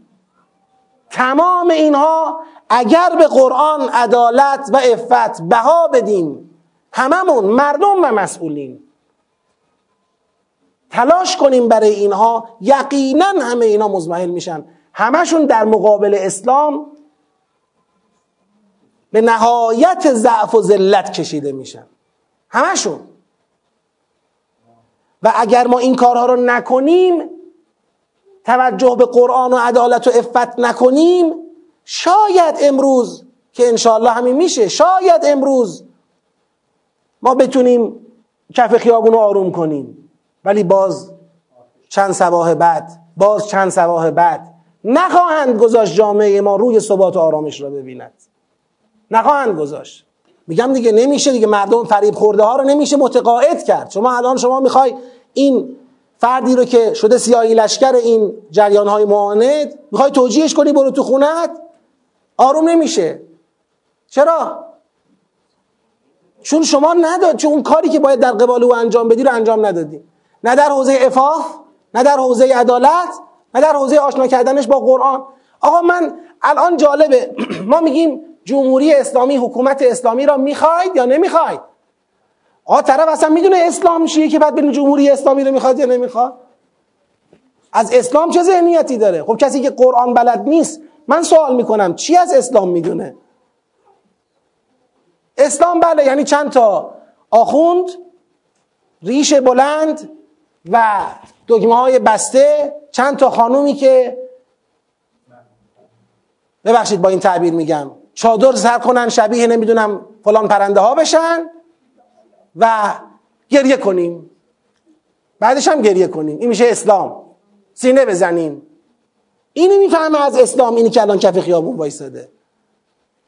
تمام اینها اگر به قرآن عدالت و افت بها بدیم هممون مردم و مسئولین تلاش کنیم برای اینها. یقینا همه اینا مزمحل میشن. همشون در مقابل اسلام به نهایت ضعف و ذلت کشیده میشن. همشون و اگر ما این کارها رو نکنیم توجه به قرآن و عدالت و افت نکنیم شاید امروز که انشاءالله همین میشه شاید امروز ما بتونیم کف خیابون رو آروم کنیم. ولی باز چند سباه بعد باز چند سباه بعد نخواهند گذاشت جامعه ما روی ثبات و آرامش را ببیند. نخواهند گذاشت. میگم دیگه نمیشه دیگه مردم فریب خورده ها رو نمیشه متقاعد کرد. شما الان شما می‌خوای این فردی رو که شده سیاهی لشکر این جریان های معاند می‌خوای توجیهش کنی برو تو خونت؟ آروم نمیشه. چرا؟ چون شما نداد چون اون کاری که باید در قبال او انجام بدی رو انجام ندادی. نه در حوزه افاف نه در حوزه عدالت نه در حوزه آشنا کردنش با قرآن. آقا من الان جالبه. ما میگیم جمهوری اسلامی حکومت اسلامی را می‌خواید یا نمی‌خواید؟ آقا طرف اصلا می‌دونه اسلام چیه که بعد ببین جمهوری اسلامی رو می‌خواد یا نمی‌خواد؟ از اسلام چه ذهنیتی داره؟ خب کسی که قرآن بلد نیست من سوال می‌کنم چی از اسلام می‌دونه؟ اسلام بله یعنی چند تا آخوند ریش بلند و دگمه های بسته چند تا خانومی که ببخشید با این تعبیر میگم. چادر سر کنن شبیه نمی‌دونم فلان پرنده ها بشن و گریه کنیم. بعدش هم گریه کنیم. این میشه اسلام. سینه بزنیم. اینو می‌فهمه از اسلام اینی که الان کف خیابون وایساده.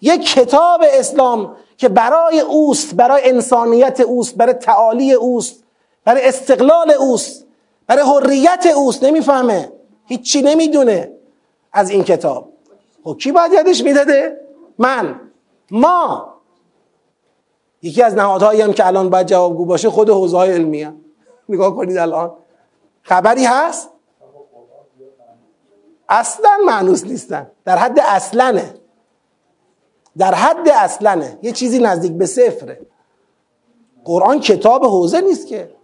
یک کتاب اسلام که برای اوست برای انسانیت اوست برای تعالی اوست برای استقلال اوست برای حریت اوست. نمی‌فهمه. هیچی نمی‌دونه از این کتاب. خب کی باید یادش می‌داده؟ من ما. یکی از نهادهایی هم که الان باید جوابگو باشه خود حوزه های علمی هم. نگاه کنید الان. خبری هست؟ اصلا معنوس نیستن. در حد اصلنه. در حد اصلنه. یه چیزی نزدیک به صفره. قرآن کتاب حوزه نیست که.